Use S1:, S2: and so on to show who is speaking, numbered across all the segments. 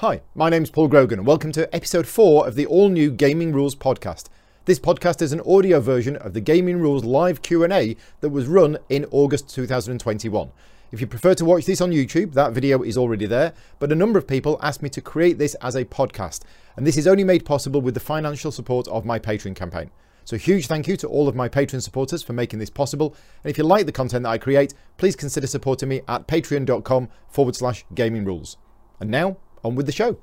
S1: Hi, my name's Paul Grogan and welcome to episode 4 of the all-new Gaming Rules podcast. This podcast is an audio version of the Gaming Rules live Q&A that was run in August 2021. If you prefer to watch this on YouTube, that video is already there, but a number of people asked me to create this as a podcast, and this is only made possible with the financial support of my Patreon campaign. So huge thank you to all of my Patreon supporters for making this possible, and if you like the content that I create, please consider supporting me at patreon.com forward slash gaming rules. And now, on with the show.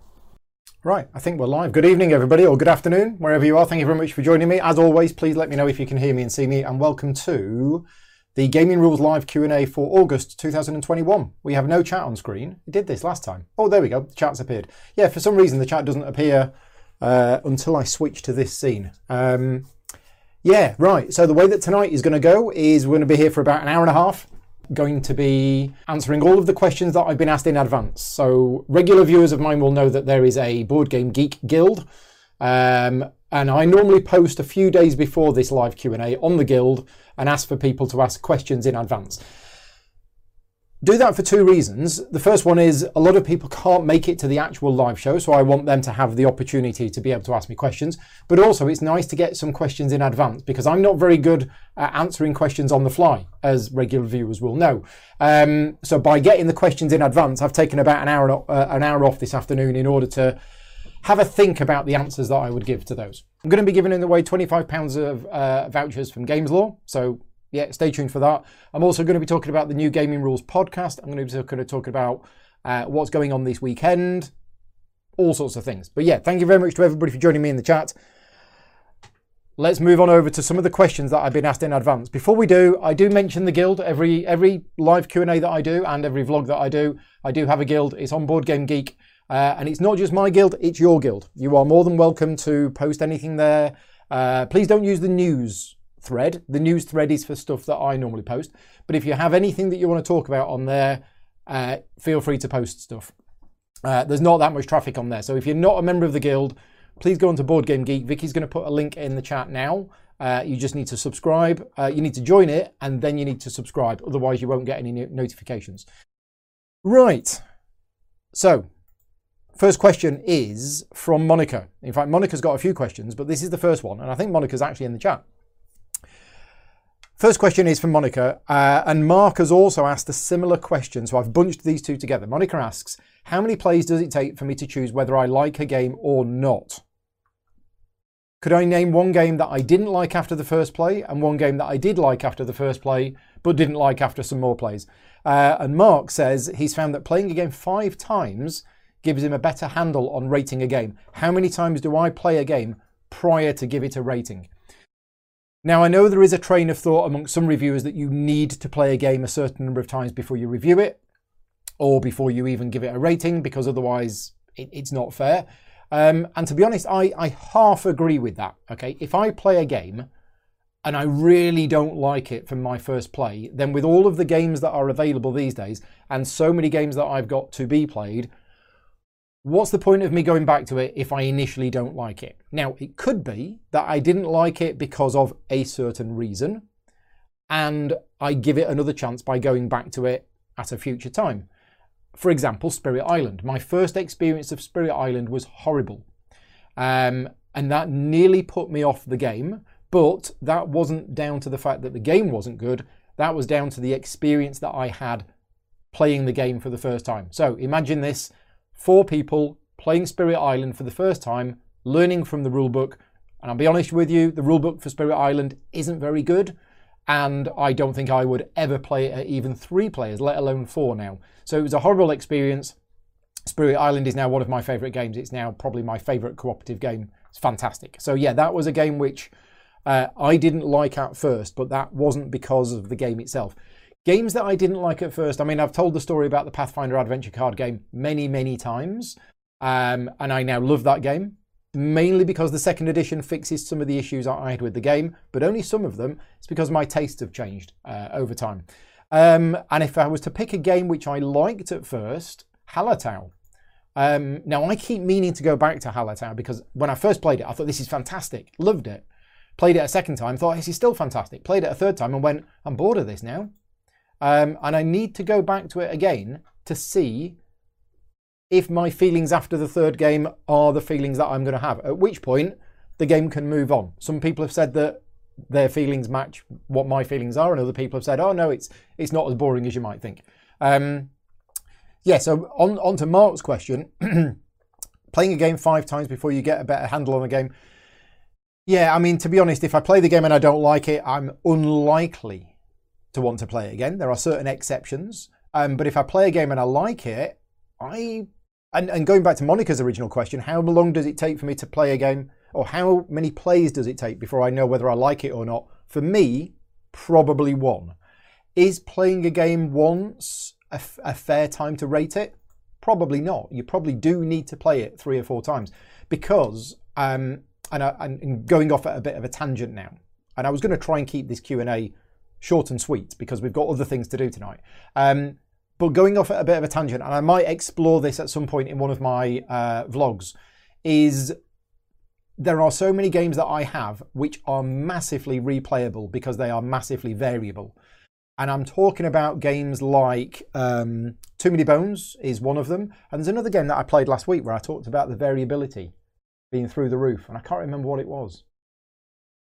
S1: Right, I think we're live. Good evening, everybody, or good afternoon, wherever you are. Thank you very much for joining me. As always, please let me know if you can hear me and see me, and welcome to the Gaming Rules Live Q&A for August 2021. We have no chat on screen. We did this last time. Oh, there we go. The chat's appeared. Yeah, for some reason the chat doesn't appear uh, until I switch to this scene. Um, yeah, right. So the way that tonight is going to go is we're going to be here for about an hour and a half going to be answering all of the questions that I've been asked in advance. So regular viewers of mine will know that there is a Board Game Geek Guild. Um, and I normally post a few days before this live Q&A on the Guild and ask for people to ask questions in advance do that for two reasons. The first one is a lot of people can't make it to the actual live show, so I want them to have the opportunity to be able to ask me questions. But also, it's nice to get some questions in advance because I'm not very good at answering questions on the fly, as regular viewers will know. Um, so by getting the questions in advance, I've taken about an hour uh, an hour off this afternoon in order to have a think about the answers that I would give to those. I'm going to be giving away £25 of uh, vouchers from Games Lore, so yeah, stay tuned for that. I'm also going to be talking about the new Gaming Rules podcast. I'm going to be going to talk about uh, what's going on this weekend, all sorts of things. But yeah, thank you very much to everybody for joining me in the chat. Let's move on over to some of the questions that I've been asked in advance. Before we do, I do mention the guild every every live Q&A that I do and every vlog that I do. I do have a guild. It's on Board Game Geek. Uh, and it's not just my guild, it's your guild. You are more than welcome to post anything there. Uh, please don't use the news thread. The news thread is for stuff that I normally post. But if you have anything that you want to talk about on there, uh, feel free to post stuff. Uh, there's not that much traffic on there. So if you're not a member of the guild, please go onto Board Game Geek. Vicky's going to put a link in the chat now. Uh, you just need to subscribe. Uh, you need to join it, and then you need to subscribe. Otherwise, you won't get any notifications. Right. So, first question is from Monica. In fact, Monica's got a few questions, but this is the first one, and I think Monica's actually in the chat. First question is from Monica, uh, and Mark has also asked a similar question, so I've bunched these two together. Monica asks, how many plays does it take for me to choose whether I like a game or not? Could I name one game that I didn't like after the first play and one game that I did like after the first play but didn't like after some more plays? Uh, and Mark says he's found that playing a game five times gives him a better handle on rating a game. How many times do I play a game prior to give it a rating? Now, I know there is a train of thought amongst some reviewers that you need to play a game a certain number of times before you review it, or before you even give it a rating, because otherwise it, it's not fair. Um, and to be honest, I, I half agree with that. Okay, if I play a game and I really don't like it from my first play, then with all of the games that are available these days and so many games that I've got to be played, what's the point of me going back to it if I initially don't like it? Now, it could be that I didn't like it because of a certain reason, and I give it another chance by going back to it at a future time. For example, Spirit Island. My first experience of Spirit Island was horrible. Um, and that nearly put me off the game, but that wasn't down to the fact that the game wasn't good. That was down to the experience that I had playing the game for the first time. So imagine this four people playing Spirit Island for the first time, learning from the rulebook. And I'll be honest with you, the rulebook for Spirit Island isn't very good. And I don't think I would ever play it at even three players, let alone four now. So it was a horrible experience. Spirit Island is now one of my favourite games. It's now probably my favourite cooperative game. It's fantastic. So yeah, that was a game which uh, I didn't like at first, but that wasn't because of the game itself. Games that I didn't like at first, I mean, I've told the story about the Pathfinder adventure card game many, many times, um, and I now love that game, mainly because the second edition fixes some of the issues I had with the game, but only some of them. It's because my tastes have changed uh, over time. Um, and if I was to pick a game which I liked at first, Hallertau. Um, now, I keep meaning to go back to Hallertau because when I first played it, I thought this is fantastic, loved it. Played it a second time, thought this is still fantastic. Played it a third time and went, I'm bored of this now. Um, and I need to go back to it again to see if my feelings after the third game are the feelings that I'm going to have, at which point the game can move on. Some people have said that their feelings match what my feelings are, and other people have said, "Oh no, it's it's not as boring as you might think." Um, yeah. So on on to Mark's question, playing a game five times before you get a better handle on a game. Yeah, I mean to be honest, if I play the game and I don't like it, I'm unlikely to want to play it again. There are certain exceptions, um, but if I play a game and I like it, I and, and going back to Monica's original question, how long does it take for me to play a game, or how many plays does it take before I know whether I like it or not? For me, probably one. Is playing a game once a, a fair time to rate it? Probably not. You probably do need to play it three or four times because, um, and, I, and going off at a bit of a tangent now, and I was going to try and keep this Q and A short and sweet because we've got other things to do tonight. Um, but going off at a bit of a tangent, and I might explore this at some point in one of my uh, vlogs, is there are so many games that I have which are massively replayable because they are massively variable. And I'm talking about games like um, Too Many Bones is one of them. And there's another game that I played last week where I talked about the variability being through the roof. And I can't remember what it was.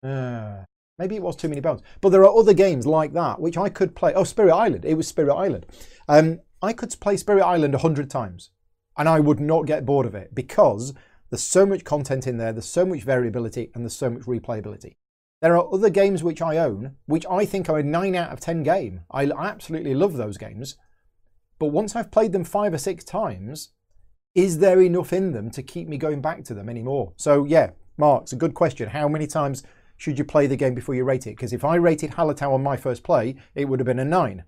S1: Uh, maybe it was Too Many Bones. But there are other games like that which I could play. Oh, Spirit Island. It was Spirit Island. Um, I could play Spirit Island 100 times and I would not get bored of it because there's so much content in there, there's so much variability, and there's so much replayability. There are other games which I own, which I think are a 9 out of 10 game. I absolutely love those games. But once I've played them five or six times, is there enough in them to keep me going back to them anymore? So, yeah, Mark, it's a good question. How many times should you play the game before you rate it? Because if I rated Hallertau on my first play, it would have been a 9.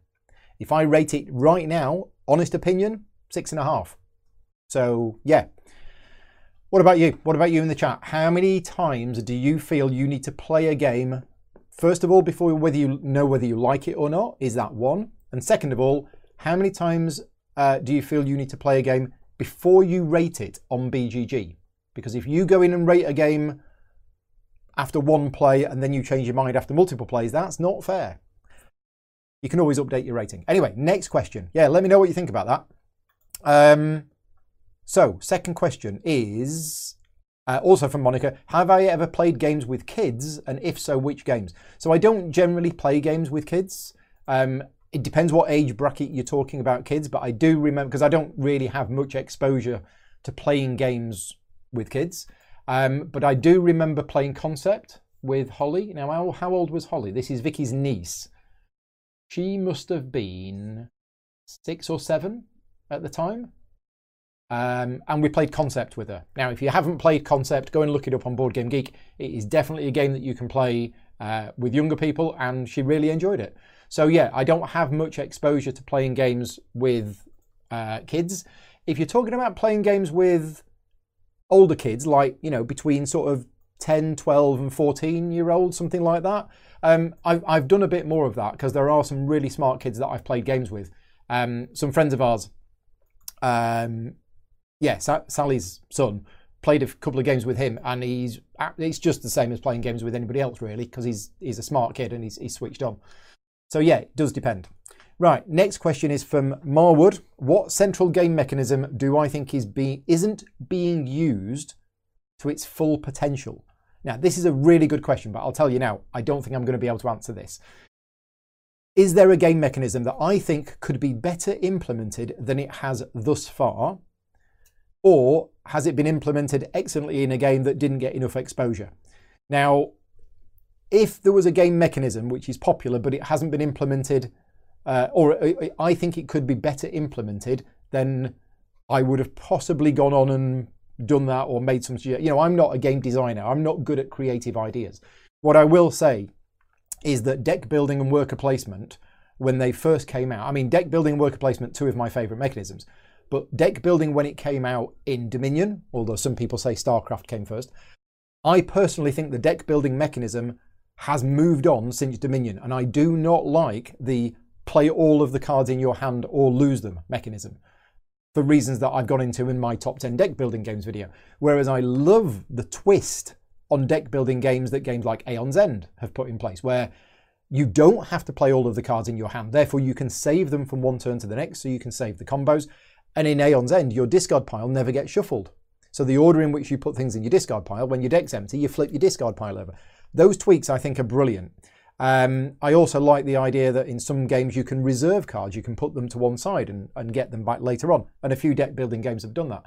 S1: If I rate it right now, honest opinion, six and a half. So yeah. What about you? What about you in the chat? How many times do you feel you need to play a game? First of all, before whether you know whether you like it or not, is that one? And second of all, how many times uh, do you feel you need to play a game before you rate it on BGG? Because if you go in and rate a game after one play and then you change your mind after multiple plays, that's not fair you can always update your rating. Anyway, next question. Yeah, let me know what you think about that. Um, so, second question is uh, also from Monica Have I ever played games with kids? And if so, which games? So, I don't generally play games with kids. Um, it depends what age bracket you're talking about kids, but I do remember because I don't really have much exposure to playing games with kids. Um, but I do remember playing Concept with Holly. Now, how, how old was Holly? This is Vicky's niece. She must have been six or seven at the time. Um, and we played Concept with her. Now, if you haven't played Concept, go and look it up on Board Game Geek. It is definitely a game that you can play uh, with younger people, and she really enjoyed it. So, yeah, I don't have much exposure to playing games with uh, kids. If you're talking about playing games with older kids, like, you know, between sort of 10, 12, and 14 year olds, something like that, um, I've, I've done a bit more of that because there are some really smart kids that I've played games with. Um, some friends of ours, um, yeah, Sa- Sally's son played a couple of games with him, and he's it's just the same as playing games with anybody else really because he's he's a smart kid and he's he's switched on. So yeah, it does depend. Right, next question is from Marwood. What central game mechanism do I think is being isn't being used to its full potential? Now, this is a really good question, but I'll tell you now, I don't think I'm going to be able to answer this. Is there a game mechanism that I think could be better implemented than it has thus far? Or has it been implemented excellently in a game that didn't get enough exposure? Now, if there was a game mechanism which is popular but it hasn't been implemented, uh, or I think it could be better implemented, then I would have possibly gone on and done that or made some, you know, I'm not a game designer. I'm not good at creative ideas. What I will say is that deck building and worker placement, when they first came out, I mean, deck building and worker placement, two of my favorite mechanisms. But deck building, when it came out in Dominion, although some people say StarCraft came first, I personally think the deck building mechanism has moved on since Dominion. And I do not like the play all of the cards in your hand or lose them mechanism for reasons that I've gone into in my top 10 deck building games video. Whereas I love the twist on deck building games that games like Aeon's End have put in place, where you don't have to play all of the cards in your hand. Therefore, you can save them from one turn to the next, so you can save the combos. And in Aeon's End, your discard pile never gets shuffled. So the order in which you put things in your discard pile, when your deck's empty, you flip your discard pile over. Those tweaks I think are brilliant. Um, I also like the idea that in some games you can reserve cards, you can put them to one side and, and get them back later on. And a few deck building games have done that.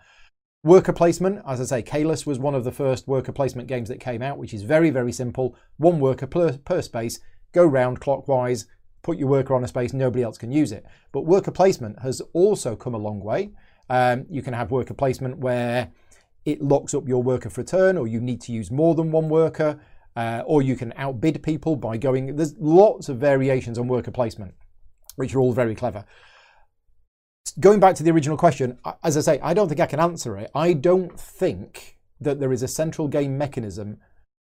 S1: Worker placement, as I say, Caylus was one of the first worker placement games that came out, which is very, very simple. One worker per, per space, go round clockwise, put your worker on a space, nobody else can use it. But worker placement has also come a long way. Um, you can have worker placement where it locks up your worker for a turn, or you need to use more than one worker, uh, or you can outbid people by going. There's lots of variations on worker placement, which are all very clever going back to the original question, as I say, I don't think I can answer it. I don't think that there is a central game mechanism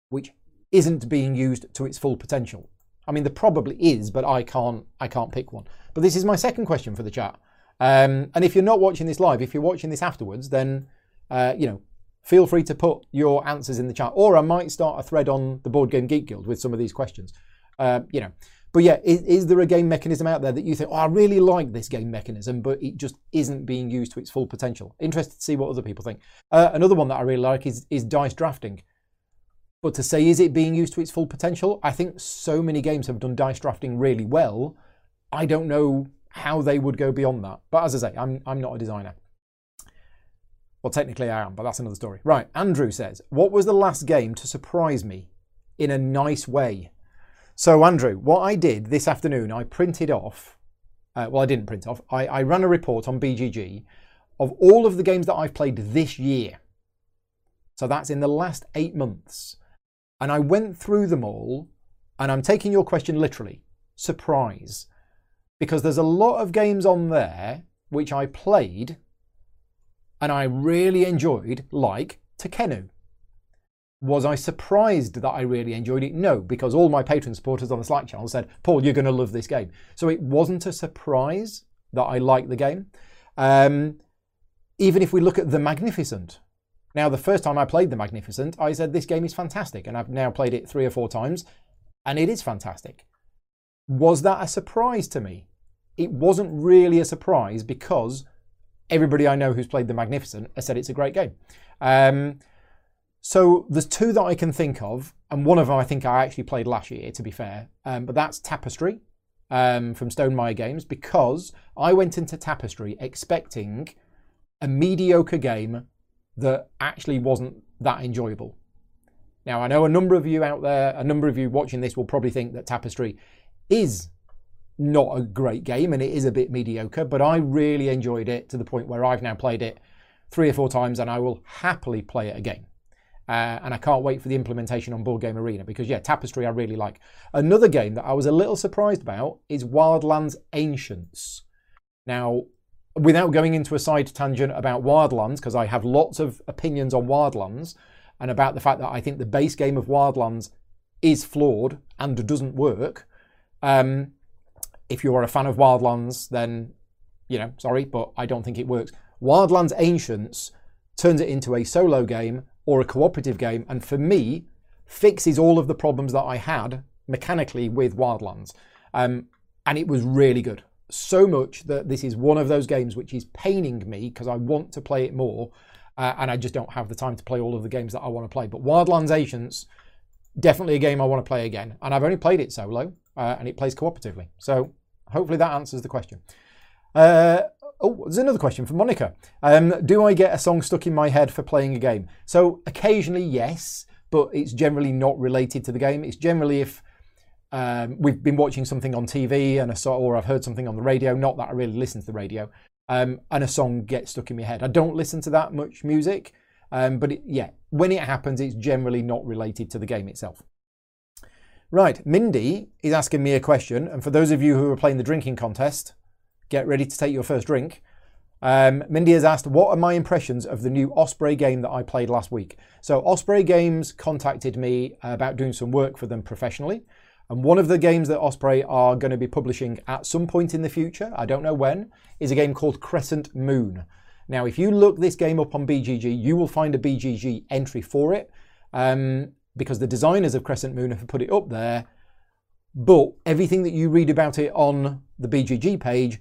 S1: which isn't being used to its full potential. I mean, there probably is, but I can't. I can't pick one. But this is my second question for the chat. Um, and if you're not watching this live, if you're watching this afterwards, then uh, you know, feel free to put your answers in the chat, or I might start a thread on the Board Game Geek Guild with some of these questions. Uh, you know, but yeah, is, is, there a game mechanism out there that you think, oh, I really like this game mechanism, but it just isn't being used to its full potential? Interested to see what other people think. Uh, another one that I really like is, is dice drafting. But to say, is it being used to its full potential? I think so many games have done dice drafting really well. I don't know how they would go beyond that. But as I say, I'm, I'm not a designer. Well, technically I am, but that's another story. Right, Andrew says, What was the last game to surprise me in a nice way? So, Andrew, what I did this afternoon, I printed off, uh, well, I didn't print off, I, I ran a report on BGG of all of the games that I've played this year. So that's in the last eight months. And I went through them all, and I'm taking your question literally. Surprise. Because there's a lot of games on there which I played and I really enjoyed, like Tekhenu. Was I surprised that I really enjoyed it? No, because all my patron supporters on the Slack channel said, Paul, you're going to love this game. So it wasn't a surprise that I liked the game. Um, even if we look at The Magnificent. Now, the first time I played The Magnificent, I said, this game is fantastic. And I've now played it three or four times, and it is fantastic. Was that a surprise to me? It wasn't really a surprise because everybody I know who's played The Magnificent has said it's a great game. Um, so there's two that I can think of, and one of them I think I actually played last year, to be fair. Um, but that's Tapestry um, from Stonemaier Games because I went into Tapestry expecting a mediocre game that actually wasn't that enjoyable. Now I know a number of you out there, a number of you watching this will probably think that Tapestry is not a great game and it is a bit mediocre, but I really enjoyed it to the point where I've now played it three or four times and I will happily play it again. Uh, and I can't wait for the implementation on Board Game Arena because, yeah, Tapestry I really like. Another game that I was a little surprised about is Wildlands Ancients. Now, without going into a side tangent about Wildlands, because I have lots of opinions on Wildlands and about the fact that I think the base game of Wildlands is flawed and doesn't work. Um, if you are a fan of Wildlands, then, you know, sorry, but I don't think it works. Wildlands Ancients turns it into a solo game or a cooperative game, and for me, fixes all of the problems that I had mechanically with Wildlands. Um, and it was really good. So much that this is one of those games which is paining me because I want to play it more, uh, and I just don't have the time to play all of the games that I want to play. But Wildlands Ancients, definitely a game I want to play again. And I've only played it solo, uh, and it plays cooperatively. So hopefully that answers the question. Uh, Oh, there's another question from Monica. Um, do I get a song stuck in my head for playing a game? So occasionally, yes, but it's generally not related to the game. It's generally if um, we've been watching something on TV and a song, or I've heard something on the radio. Not that I really listen to the radio, um, and a song gets stuck in my head. I don't listen to that much music, um, but it, yeah, when it happens, it's generally not related to the game itself. Right, Mindy is asking me a question, and for those of you who are playing the drinking contest, get ready to take your first drink. Um, Mindy has asked, what are my impressions of the new Osprey game that I played last week? So Osprey Games contacted me about doing some work for them professionally. And one of the games that Osprey are going to be publishing at some point in the future, I don't know when, is a game called Crescent Moon. Now, if you look this game up on BGG, you will find a BGG entry for it um, because the designers of Crescent Moon have put it up there. But everything that you read about it on the BGG page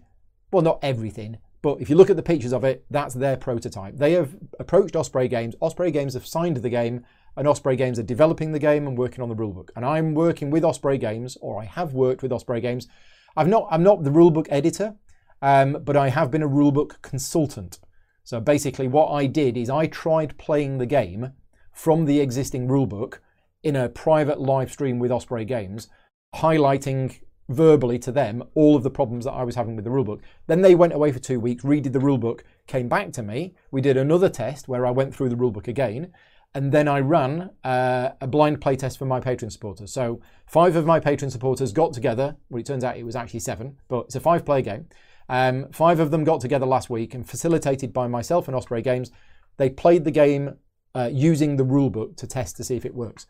S1: well, not everything, But if you look at the pictures of it, that's their prototype. They have approached Osprey Games. Osprey Games have signed the game, and Osprey Games are developing the game and working on the rulebook. And I'm working with Osprey Games, or I have worked with Osprey Games. I've not, I'm not the rulebook editor, um, but I have been a rulebook consultant. So basically, what I did is I tried playing the game from the existing rulebook in a private live stream with Osprey Games, highlighting verbally to them all of the problems that I was having with the rulebook. Then they went away for two weeks, redid the rulebook, came back to me. We did another test where I went through the rulebook again, and then I ran uh, a blind play test for my Patreon supporters. So five of my Patreon supporters got together. Well, it turns out it was actually seven, but it's a five play game. Um, five of them got together last week and facilitated by myself and Osprey Games. They played the game uh, using the rulebook to test to see if it works.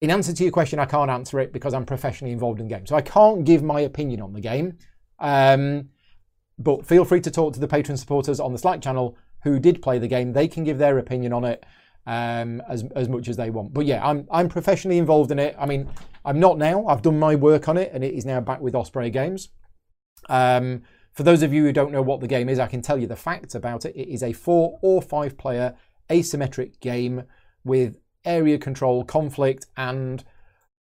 S1: In answer to your question, I can't answer it because I'm professionally involved in the game. So I can't give my opinion on the game. Um, but feel free to talk to the patron supporters on the Slack channel who did play the game. They can give their opinion on it um, as, as much as they want. But yeah, I'm, I'm professionally involved in it. I mean, I'm not now. I've done my work on it and it is now back with Osprey Games. Um, for those of you who don't know what the game is, I can tell you the facts about it. It is a four or five player asymmetric game with area control, conflict, and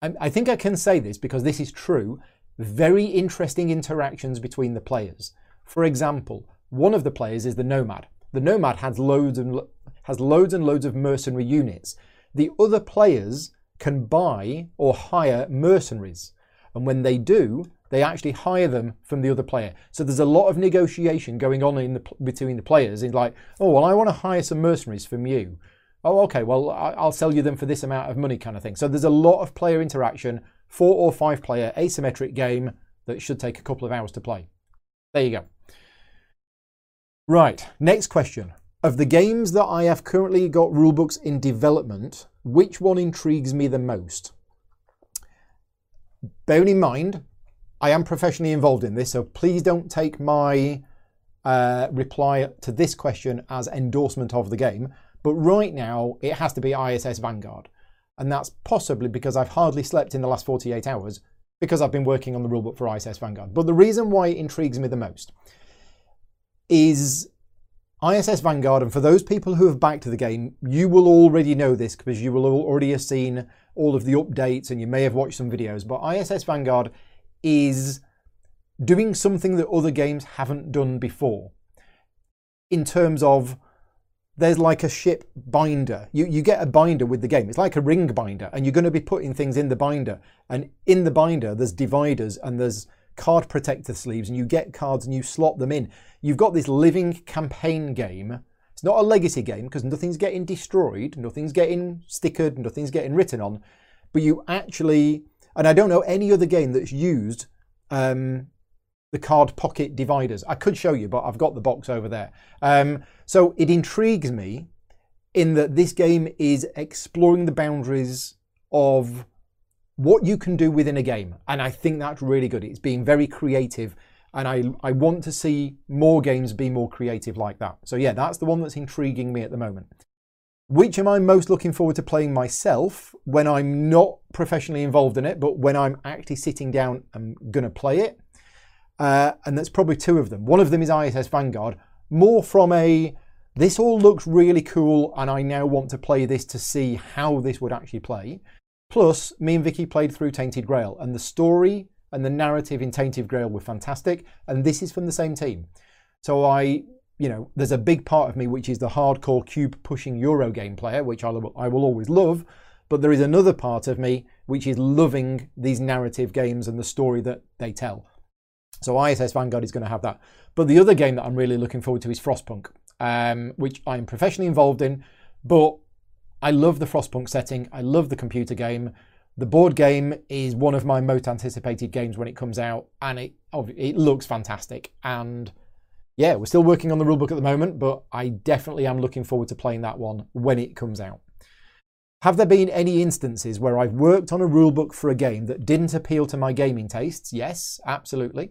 S1: I think I can say this because this is true. Very interesting interactions between the players. For example, one of the players is the Nomad. The Nomad has loads and has loads and loads of mercenary units. The other players can buy or hire mercenaries, and when they do, they actually hire them from the other player. So there's a lot of negotiation going on in the, between the players. It's like, oh, well, I want to hire some mercenaries from you. Oh, okay, well, I'll sell you them for this amount of money, kind of thing. So there's a lot of player interaction, four or five player asymmetric game that should take a couple of hours to play. There you go. Right, next question. Of the games that I have currently got rulebooks in development, which one intrigues me the most? Bear in mind, I am professionally involved in this, so please don't take my uh, reply to this question as endorsement of the game. But right now, it has to be ISS Vanguard. And that's possibly because I've hardly slept in the last 48 hours because I've been working on the rulebook for ISS Vanguard. But the reason why it intrigues me the most is ISS Vanguard, and for those people who have backed the game, you will already know this because you will already have seen all of the updates and you may have watched some videos. But ISS Vanguard is doing something that other games haven't done before in terms of there's like a ship binder. You, you get a binder with the game. It's like a ring binder, and you're going to be putting things in the binder. And in the binder, there's dividers and there's card protector sleeves, and you get cards and you slot them in. You've got this living campaign game. It's not a legacy game because nothing's getting destroyed, nothing's getting stickered, nothing's getting written on. But you actually and I don't know any other game that's used um, the card pocket dividers. I could show you, but I've got the box over there. Um, so it intrigues me in that this game is exploring the boundaries of what you can do within a game. And I think that's really good. It's being very creative. And I, I want to see more games be more creative like that. So, yeah, that's the one that's intriguing me at the moment. Which am I most looking forward to playing myself when I'm not professionally involved in it, but when I'm actually sitting down I'm going to play it? Uh, and that's probably two of them. One of them is ISS Vanguard, more from a this all looks really cool, and I now want to play this to see how this would actually play. Plus, me and Vicky played through Tainted Grail, and the story and the narrative in Tainted Grail were fantastic, and this is from the same team. So I you know, there's a big part of me which is the hardcore cube pushing Euro game player, which I will, I will always love. But there is another part of me which is loving these narrative games and the story that they tell. So ISS Vanguard is going to have that. But the other game that I'm really looking forward to is Frostpunk, um, which I'm professionally involved in. But I love the Frostpunk setting. I love the computer game. The board game is one of my most anticipated games when it comes out, and it it looks fantastic. And yeah, we're still working on the rulebook at the moment, but I definitely am looking forward to playing that one when it comes out. Have there been any instances where I've worked on a rulebook for a game that didn't appeal to my gaming tastes? Yes, absolutely.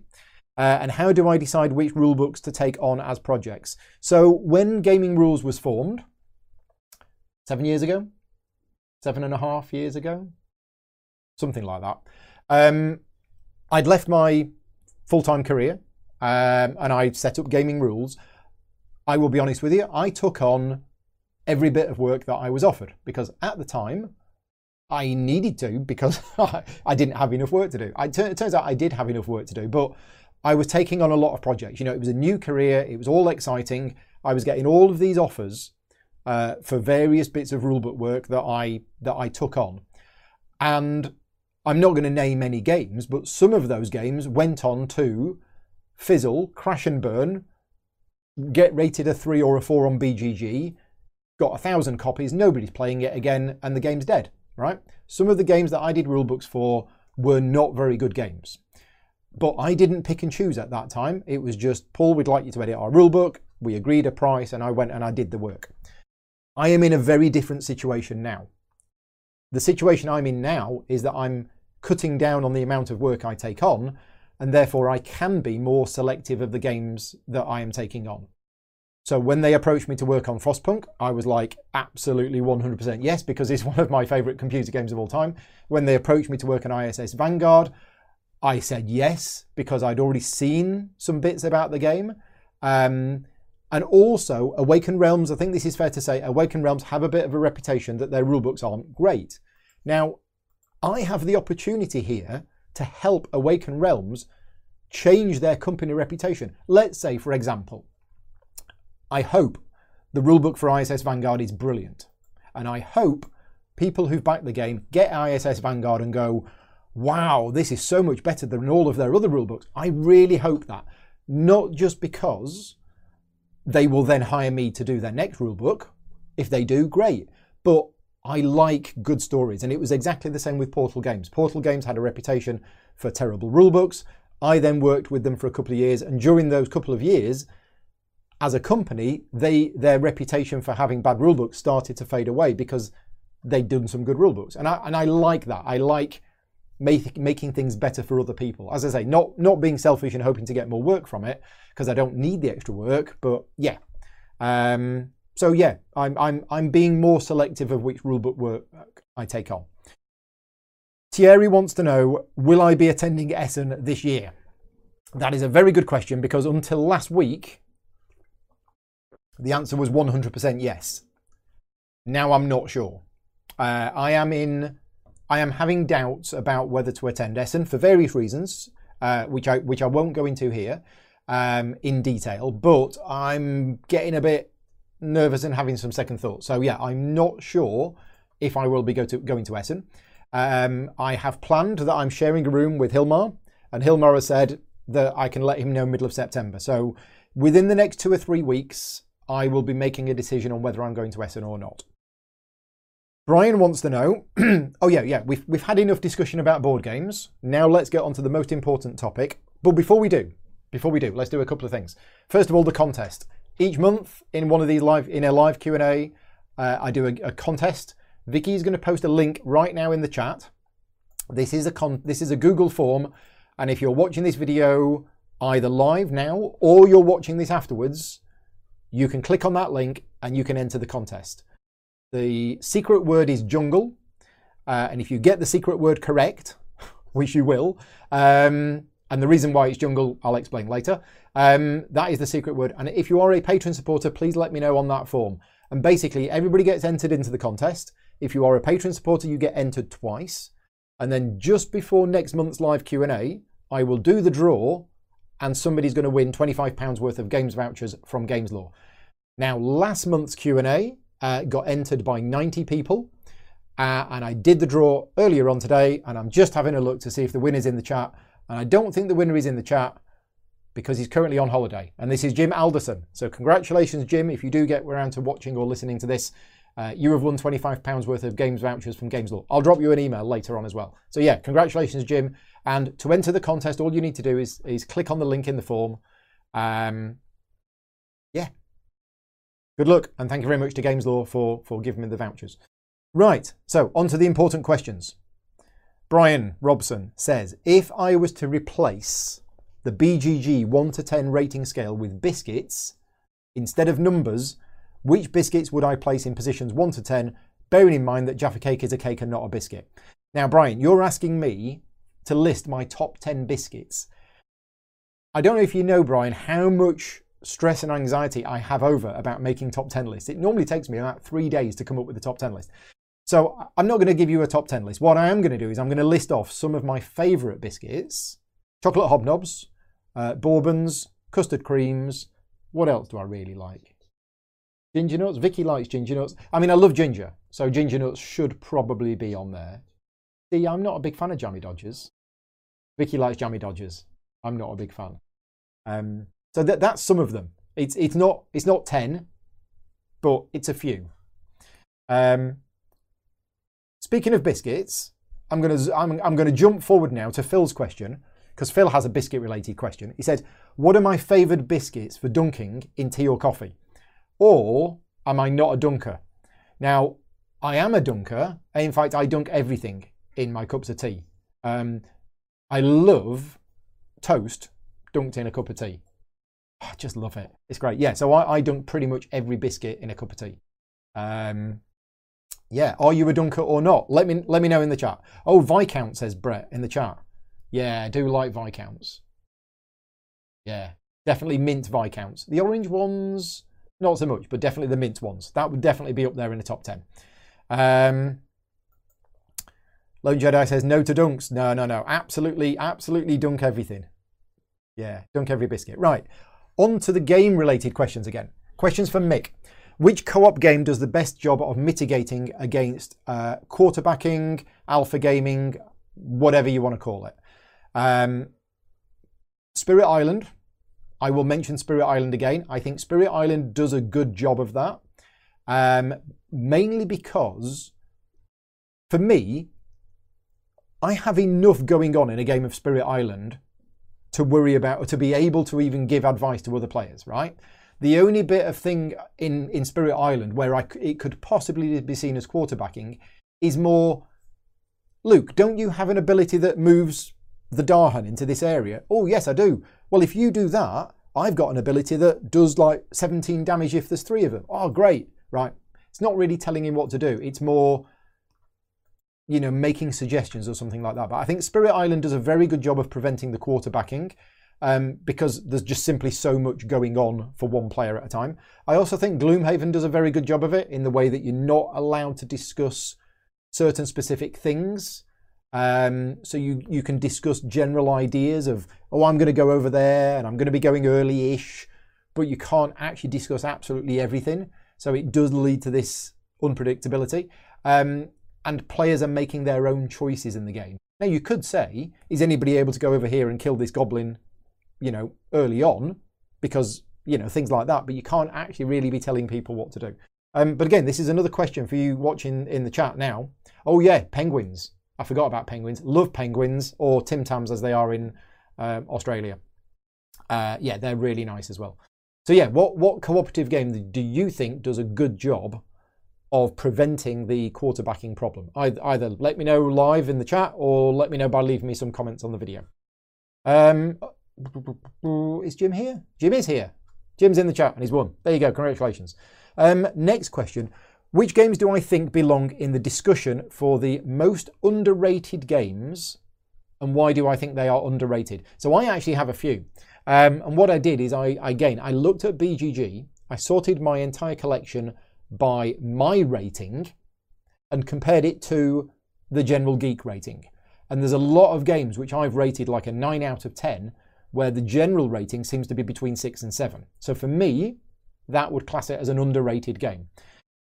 S1: Uh, and how do I decide which rulebooks to take on as projects? So when Gaming Rules was formed, seven years ago, seven and a half years ago, something like that, um, I'd left my full-time career um, and I set up gaming rules, I will be honest with you, I took on every bit of work that I was offered because at the time I needed to because I didn't have enough work to do. it turns out I did have enough work to do, but I was taking on a lot of projects. You know, it was a new career, it was all exciting. I was getting all of these offers uh, for various bits of rulebook work that I that I took on, and I'm not going to name any games, but some of those games went on to fizzle, crash and burn, get rated a three or a four on BGG, got a thousand copies, nobody's playing it again, and the game's dead. Right? Some of the games that I did rulebooks for were not very good games. But I didn't pick and choose at that time. It was just, Paul, we'd like you to edit our rulebook. We agreed a price and I went and I did the work. I am in a very different situation now. The situation I'm in now is that I'm cutting down on the amount of work I take on, and therefore I can be more selective of the games that I am taking on. So when they approached me to work on Frostpunk, I was like, absolutely 100% yes, because it's one of my favourite computer games of all time. When they approached me to work on ISS Vanguard, I said yes, because I'd already seen some bits about the game. Um, and also, Awakened Realms, I think this is fair to say, Awakened Realms have a bit of a reputation that their rulebooks aren't great. Now, I have the opportunity here to help Awaken Realms change their company reputation. Let's say, for example, I hope the rulebook for ISS Vanguard is brilliant. And I hope people who've backed the game get ISS Vanguard and go, wow, this is so much better than all of their other rulebooks. I really hope that. Not just because they will then hire me to do their next rulebook. If they do, great. But I like good stories, and it was exactly the same with Portal Games. Portal Games had a reputation for terrible rule books. I then worked with them for a couple of years, and during those couple of years, as a company, they their reputation for having bad rule books started to fade away because they'd done some good rule books, and I and I like that. I like make, making things better for other people. As I say, not not being selfish and hoping to get more work from it because I don't need the extra work. But yeah, um, so yeah, I'm I'm I'm being more selective of which rulebook work I take on. Thierry wants to know, will I be attending Essen this year? That is a very good question because until last week, the answer was 100% yes. Now I'm not sure. Uh, I am in I am having doubts about whether to attend Essen for various reasons, uh, which I which I won't go into here um, in detail. But I'm getting a bit nervous and having some second thoughts. So yeah, I'm not sure if I will be go to, going to Essen. Um, I have planned that I'm sharing a room with Hilmar, and Hilmar has said that I can let him know middle of September. So within the next two or three weeks, I will be making a decision on whether I'm going to Essen or not. Brian wants to know, oh yeah, yeah, we've, we've had enough discussion about board games. Now let's get on to the most important topic. But before we do, before we do, let's do a couple of things. First of all, the contest. Each month in one of these live, in a live Q&A, uh, I do a, a contest. Vicky is going to post a link right now in the chat. This is a con, this is a Google form. And if you're watching this video either live now or you're watching this afterwards, you can click on that link and you can enter the contest. The secret word is jungle. Uh, and if you get the secret word correct, which you will, um, and the reason why it's jungle, I'll explain later, um, that is the secret word. And if you are a Patreon supporter, please let me know on that form. And basically, everybody gets entered into the contest. If you are a Patreon supporter, you get entered twice. And then just before next month's live Q&A, I will do the draw and somebody's going to win £25 worth of games vouchers from Games Lore. Now, last month's Q&A, uh, got entered by 90 people. Uh, and I did the draw earlier on today, and I'm just having a look to see if the winner's in the chat. And I don't think the winner is in the chat because he's currently on holiday. And this is Jim Alderson. So congratulations, Jim. If you do get around to watching or listening to this, uh, you have won £25 worth of games vouchers from Games Lore. I'll drop you an email later on as well. So yeah, congratulations, Jim. And to enter the contest, all you need to do is, is click on the link in the form. Um, yeah, Good luck, and thank you very much to Games Lore for, for giving me the vouchers. Right, so on to the important questions. Brian Robson says, if I was to replace the BGG 1 to 10 rating scale with biscuits, instead of numbers, which biscuits would I place in positions 1 to 10, bearing in mind that Jaffa Cake is a cake and not a biscuit? Now, Brian, you're asking me to list my top 10 biscuits. I don't know if you know, Brian, how much stress and anxiety I have over about making top 10 lists. It normally takes me about three days to come up with the top 10 list. So I'm not going to give you a top 10 list. What I am going to do is I'm going to list off some of my favourite biscuits, chocolate hobnobs, uh, bourbons, custard creams. What else do I really like? Ginger nuts. Vicky likes ginger nuts. I mean, I love ginger, so ginger nuts should probably be on there. See, I'm not a big fan of jammy dodgers. Vicky likes jammy dodgers. I'm not a big fan. Um, so that, that's some of them. It's it's not it's not ten, but it's a few. Um, speaking of biscuits, I'm gonna I'm, I'm gonna jump forward now to Phil's question because Phil has a biscuit related question. He said, "What are my favoured biscuits for dunking in tea or coffee?" Or am I not a dunker? Now, I am a dunker. In fact, I dunk everything in my cups of tea. Um, I love toast dunked in a cup of tea. I just love it. It's great. Yeah, so I, I, dunk pretty much every biscuit in a cup of tea. Um, yeah, are you a dunker or not? Let me let me know in the chat. Oh, Viscount says Brett in the chat. Yeah, I do like Viscounts. Yeah, definitely mint Viscounts. The orange ones, not so much, but definitely the mint ones. That would definitely be up there in the top 10. Um, Lone Jedi says no to dunks. No, no, no. Absolutely, absolutely dunk everything. Yeah, dunk every biscuit. Right. On to the game related questions again. Questions from Mick. Which co op game does the best job of mitigating against uh, quarterbacking, alpha gaming, whatever you want to call it? Um, Spirit Island I will mention Spirit Island again. I think Spirit Island does a good job of that, um, mainly because for me, I have enough going on in a game of Spirit Island to worry about or to be able to even give advice to other players, right? The only bit of thing in, in Spirit Island where I, it could possibly be seen as quarterbacking is more Luke, don't you have an ability that moves the Dahan into this area? Oh, yes, I do. Well, if you do that, I've got an ability that does like 17 damage if there's three of them. Oh, great. Right. It's not really telling him what to do. It's more, you know, making suggestions or something like that. But I think Spirit Island does a very good job of preventing the quarterbacking um, because there's just simply so much going on for one player at a time. I also think Gloomhaven does a very good job of it in the way that you're not allowed to discuss certain specific things. Um, so you, you can discuss general ideas of, oh, I'm going to go over there and I'm going to be going early ish, but you can't actually discuss absolutely everything. So it does lead to this unpredictability. Um, and players are making their own choices in the game. Now, you could say, is anybody able to go over here and kill this goblin, you know, early on? Because, you know, things like that, but you can't actually really be telling people what to do. Um, but again, this is another question for you watching in the chat now. Oh, yeah, penguins. I forgot about penguins. Love penguins or Tim Tams as they are in um, Australia. Uh, yeah, they're really nice as well. So yeah, what what cooperative game do you think does a good job of preventing the quarterbacking problem? Either let me know live in the chat or let me know by leaving me some comments on the video. Um, is Jim here? Jim is here. Jim's in the chat and he's won. There you go. Congratulations. Um, next question. Which games do I think belong in the discussion for the most underrated games and why do I think they are underrated? So I actually have a few. Um, and what I did is I, again, I looked at BGG, I sorted my entire collection by my rating and compared it to the general geek rating. And there's a lot of games which I've rated like a 9 out of 10 where the general rating seems to be between 6 and 7. So for me, that would class it as an underrated game.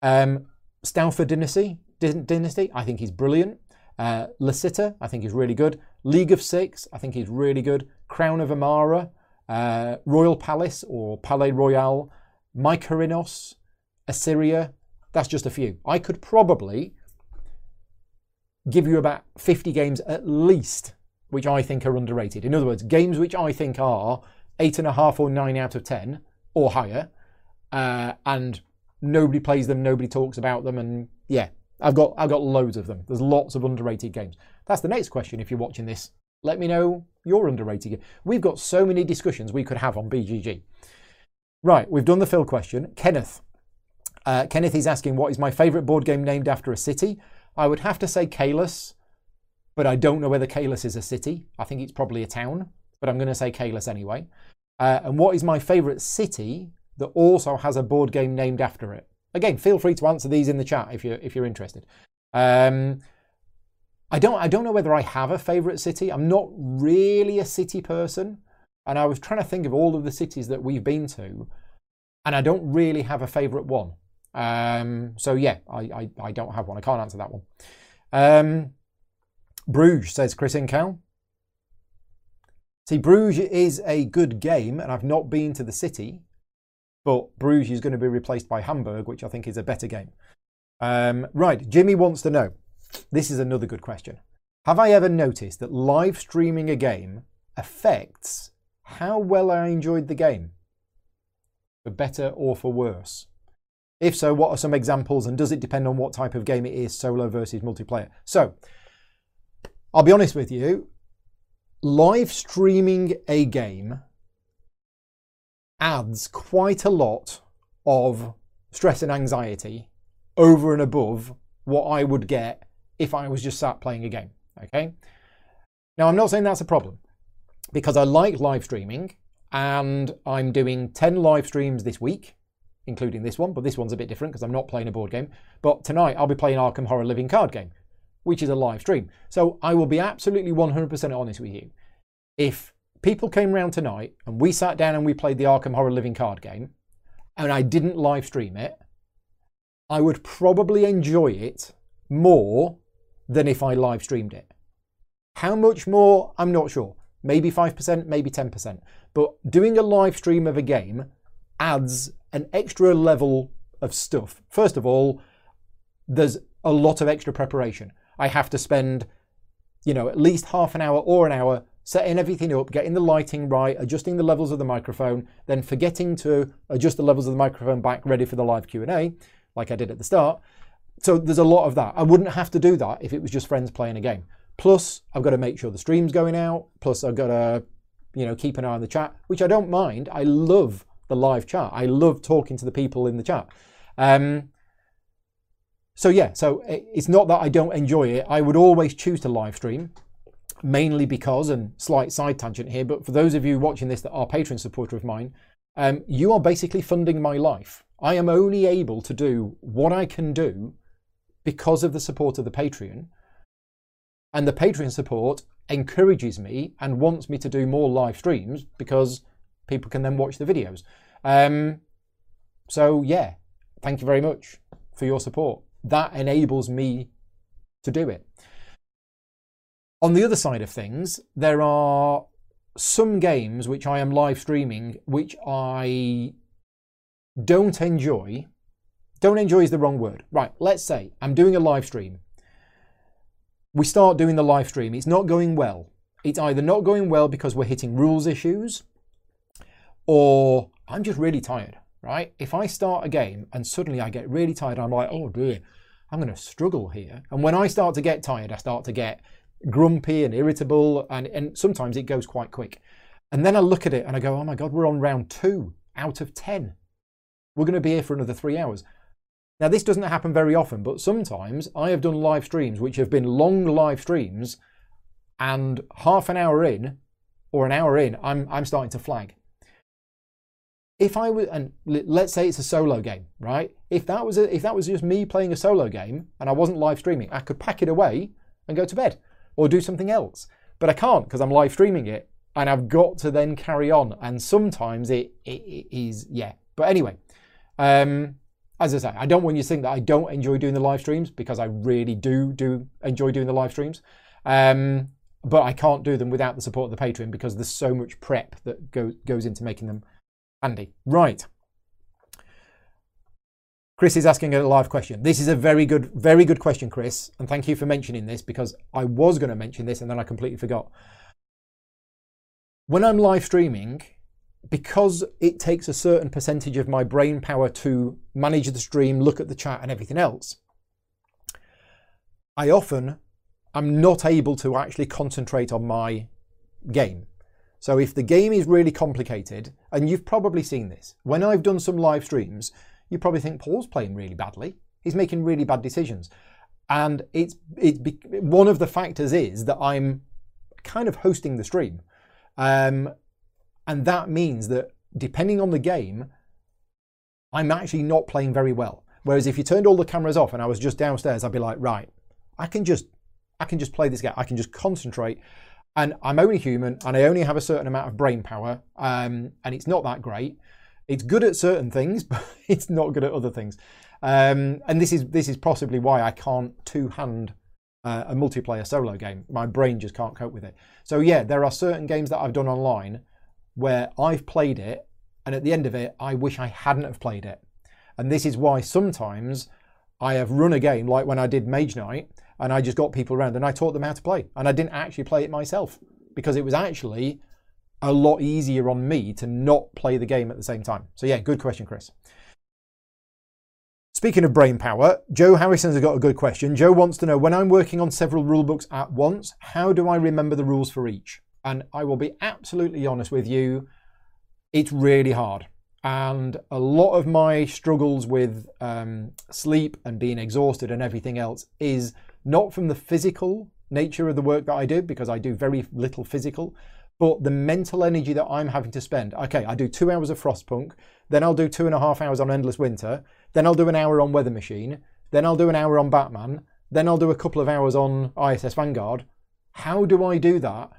S1: Um, Dynasty, Dynasty, I think he's brilliant. Uh, Licita, I think he's really good. League of Six, I think he's really good. Crown of Emara, uh, Royal Palace or Palais Royal, Mykerinos, Assyria. That's just a few. I could probably give you about 50 games at least which I think are underrated. In other words, games which I think are eight and a half or nine out of 10 or higher, uh, and nobody plays them, nobody talks about them, and yeah, I've got I've got loads of them. There's lots of underrated games. That's the next question. If you're watching this, let me know your underrated game. We've got so many discussions we could have on BGG. Right, we've done the Phil question. Kenneth. Uh, Kenneth is asking, what is my favourite board game named after a city? I would have to say Caylus, but I don't know whether Caylus is a city. I think it's probably a town. but I'm going to say Caylus anyway. Uh, and what is my favourite city that also has a board game named after it? Again, feel free to answer these in the chat if you're if you're interested. Um, I don't I don't know whether I have a favourite city. I'm not really a city person, and I was trying to think of all of the cities that we've been to, and I don't really have a favourite one. Um, so yeah, I, I, I don't have one. I can't answer that one. Um, Bruges says Chris Incal. See, Bruges is a good game, and I've not been to the city, but Bruges is going to be replaced by Hamburg, which I think is a better game. Um, right, Jimmy wants to know. This is another good question. Have I ever noticed that live streaming a game affects how well I enjoyed the game? For better or for worse? If so, what are some examples and does it depend on what type of game it is, solo versus multiplayer? So, I'll be honest with you, live streaming a game adds quite a lot of stress and anxiety over and above what I would get if I was just sat playing a game. Okay. Now, I'm not saying that's a problem because I like live streaming and I'm doing 10 live streams this week, including this one, but this one's a bit different because I'm not playing a board game. But tonight I'll be playing Arkham Horror Living Card Game, which is a live stream. So I will be absolutely 100% honest with you. If people came round tonight and we sat down and we played the Arkham Horror Living Card Game and I didn't live stream it, I would probably enjoy it more than if I live streamed it. How much more? I'm not sure. Maybe 5%, maybe 10%. But doing a live stream of a game adds an extra level of stuff. First of all, there's a lot of extra preparation. I have to spend, you know, at least half an hour or an hour setting everything up, getting the lighting right, adjusting the levels of the microphone, then forgetting to adjust the levels of the microphone back ready for the live Q&A, like I did at the start. So there's a lot of that. I wouldn't have to do that if it was just friends playing a game. Plus, I've got to make sure the stream's going out. Plus, I've got to, you know, keep an eye on the chat, which I don't mind. I love the live chat. I love talking to the people in the chat. Um, so yeah, so it's not that I don't enjoy it. I would always choose to live stream, mainly because, and slight side tangent here, but for those of you watching this that are Patreon supporter of mine, um, you are basically funding my life. I am only able to do what I can do because of the support of the Patreon. And the Patreon support encourages me and wants me to do more live streams because people can then watch the videos. Um, so, yeah, thank you very much for your support. That enables me to do it. On the other side of things, there are some games which I am live streaming which I don't enjoy don't enjoy is the wrong word. Right, let's say I'm doing a live stream. We start doing the live stream. It's not going well. It's either not going well because we're hitting rules issues or I'm just really tired, right? If I start a game and suddenly I get really tired, I'm like, oh dear, I'm going to struggle here. And when I start to get tired, I start to get grumpy and irritable, and, and sometimes it goes quite quick. And then I look at it and I go, oh my God, we're on round two out of 10. We're going to be here for another three hours. Now, this doesn't happen very often, but sometimes I have done live streams which have been long live streams, and half an hour in or an hour in, I'm, I'm starting to flag. If I was, and let's say it's a solo game, right? If that was a, if that was just me playing a solo game and I wasn't live streaming, I could pack it away and go to bed or do something else. But I can't because I'm live streaming it, and I've got to then carry on. And sometimes it, it, it is yeah. But anyway, um, as I say, I don't want you to think that I don't enjoy doing the live streams because I really do do enjoy doing the live streams. Um, but I can't do them without the support of the Patreon because there's so much prep that go, goes into making them handy. Right. Chris is asking a live question. This is a very good, very good question, Chris, and thank you for mentioning this because I was going to mention this and then I completely forgot. When I'm live streaming, because it takes a certain percentage of my brain power to manage the stream, look at the chat, and everything else, I often am not able to actually concentrate on my game. So if the game is really complicated, and you've probably seen this, when I've done some live streams, you probably think Paul's playing really badly. He's making really bad decisions. And it's, it's one of the factors is that I'm kind of hosting the stream. Um, and that means that depending on the game, I'm actually not playing very well. Whereas if you turned all the cameras off and I was just downstairs, I'd be like, right, I can just I can just play this game. I can just concentrate. And I'm only human and I only have a certain amount of brain power. Um, and it's not that great. It's good at certain things, but it's not good at other things. Um, and this is this is possibly why I can't two hand uh, a multiplayer solo game. My brain just can't cope with it. So yeah, there are certain games that I've done online where I've played it, and at the end of it, I wish I hadn't have played it. And this is why sometimes I have run a game like when I did Mage Knight, and I just got people around and I taught them how to play, and I didn't actually play it myself because it was actually a lot easier on me to not play the game at the same time. So yeah, good question, Chris. Speaking of brain power, Joe Harrison's got a good question. Joe wants to know when I'm working on several rule books at once, how do I remember the rules for each? And I will be absolutely honest with you, it's really hard. And a lot of my struggles with um, sleep and being exhausted and everything else is not from the physical nature of the work that I do, because I do very little physical, but the mental energy that I'm having to spend. Okay, I do two hours of Frostpunk, then I'll do two and a half hours on Endless Winter, then I'll do an hour on Weather Machine. Then I'll do an hour on Batman. Then I'll do a couple of hours on ISS Vanguard. How do I do that?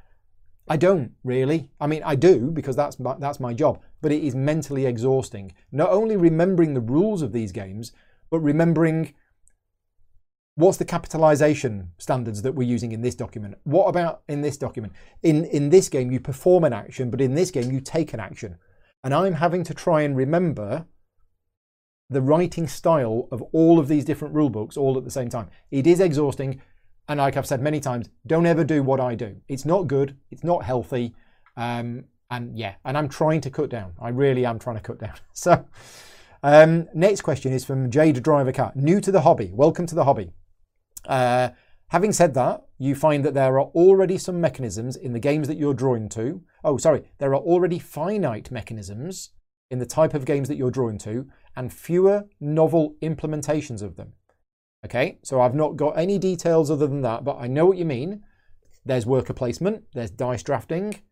S1: I don't really. I mean, I do because that's my, that's my job, but it is mentally exhausting. Not only remembering the rules of these games, but remembering what's the capitalization standards that we're using in this document. What about in this document? In in this game you perform an action, but in this game you take an action. And I'm having to try and remember the writing style of all of these different rule books all at the same time. It is exhausting. And like I've said many times, don't ever do what I do. It's not good. It's not healthy. Um, and yeah, and I'm trying to cut down. I really am trying to cut down. So, um, next question is from Jade Driver Cat. New to the hobby. Welcome to the hobby. Uh, having said that, you find that there are already some mechanisms in the games that you're drawing to. Oh, sorry, there are already finite mechanisms in the type of games that you're drawing to and fewer novel implementations of them. Okay, so I've not got any details other than that, but I know what you mean. There's worker placement, there's dice drafting,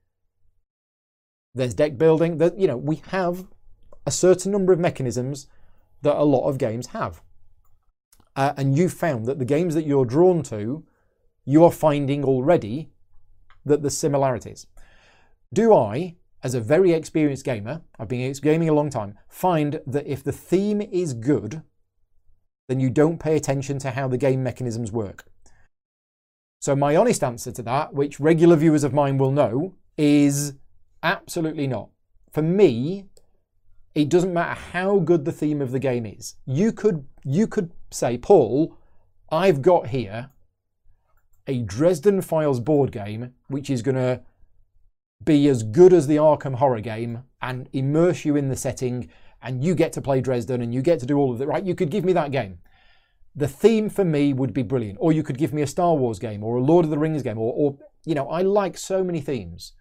S1: there's deck building. That you know, we have a certain number of mechanisms that a lot of games have. Uh, and you found that the games that you're drawn to, you are finding already that there's similarities. Do I as a very experienced gamer, I've been gaming a long time, find that if the theme is good, then you don't pay attention to how the game mechanisms work. So, my honest answer to that, which regular viewers of mine will know, is absolutely not. For me, it doesn't matter how good the theme of the game is. You could you could say, Paul, I've got here a Dresden Files board game which is going to be as good as the Arkham horror game and immerse you in the setting and you get to play Dresden and you get to do all of it, right? You could give me that game. The theme for me would be brilliant. Or you could give me a Star Wars game or a Lord of the Rings game or, or you know, I like so many themes.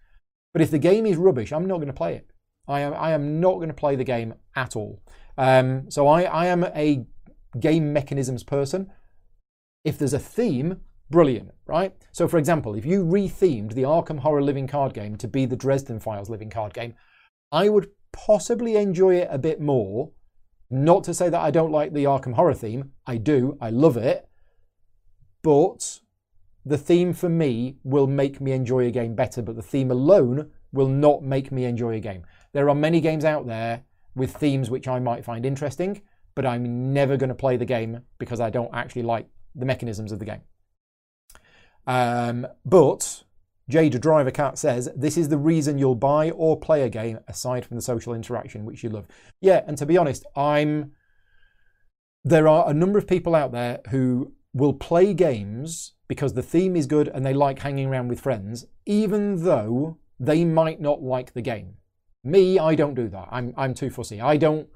S1: But if the game is rubbish, I'm not going to play it. I am, I am not going to play the game at all. Um, so I, I am a game mechanisms person. If there's a theme, brilliant, right? So, for example, if you rethemed the Arkham Horror living card game to be the Dresden Files living card game, I would possibly enjoy it a bit more. Not to say that I don't like the Arkham Horror theme, I do, I love it, but the theme for me will make me enjoy a game better, but the theme alone will not make me enjoy a game. There are many games out there with themes which I might find interesting, but I'm never going to play the game because I don't actually like the mechanisms of the game. Um, but Jade Driver Cat says this is the reason you'll buy or play a game aside from the social interaction which you love. Yeah, and to be honest, I'm there are a number of people out there who will play games because the theme is good and they like hanging around with friends, even though they might not like the game. Me, I don't do that. I'm I'm too fussy. I don't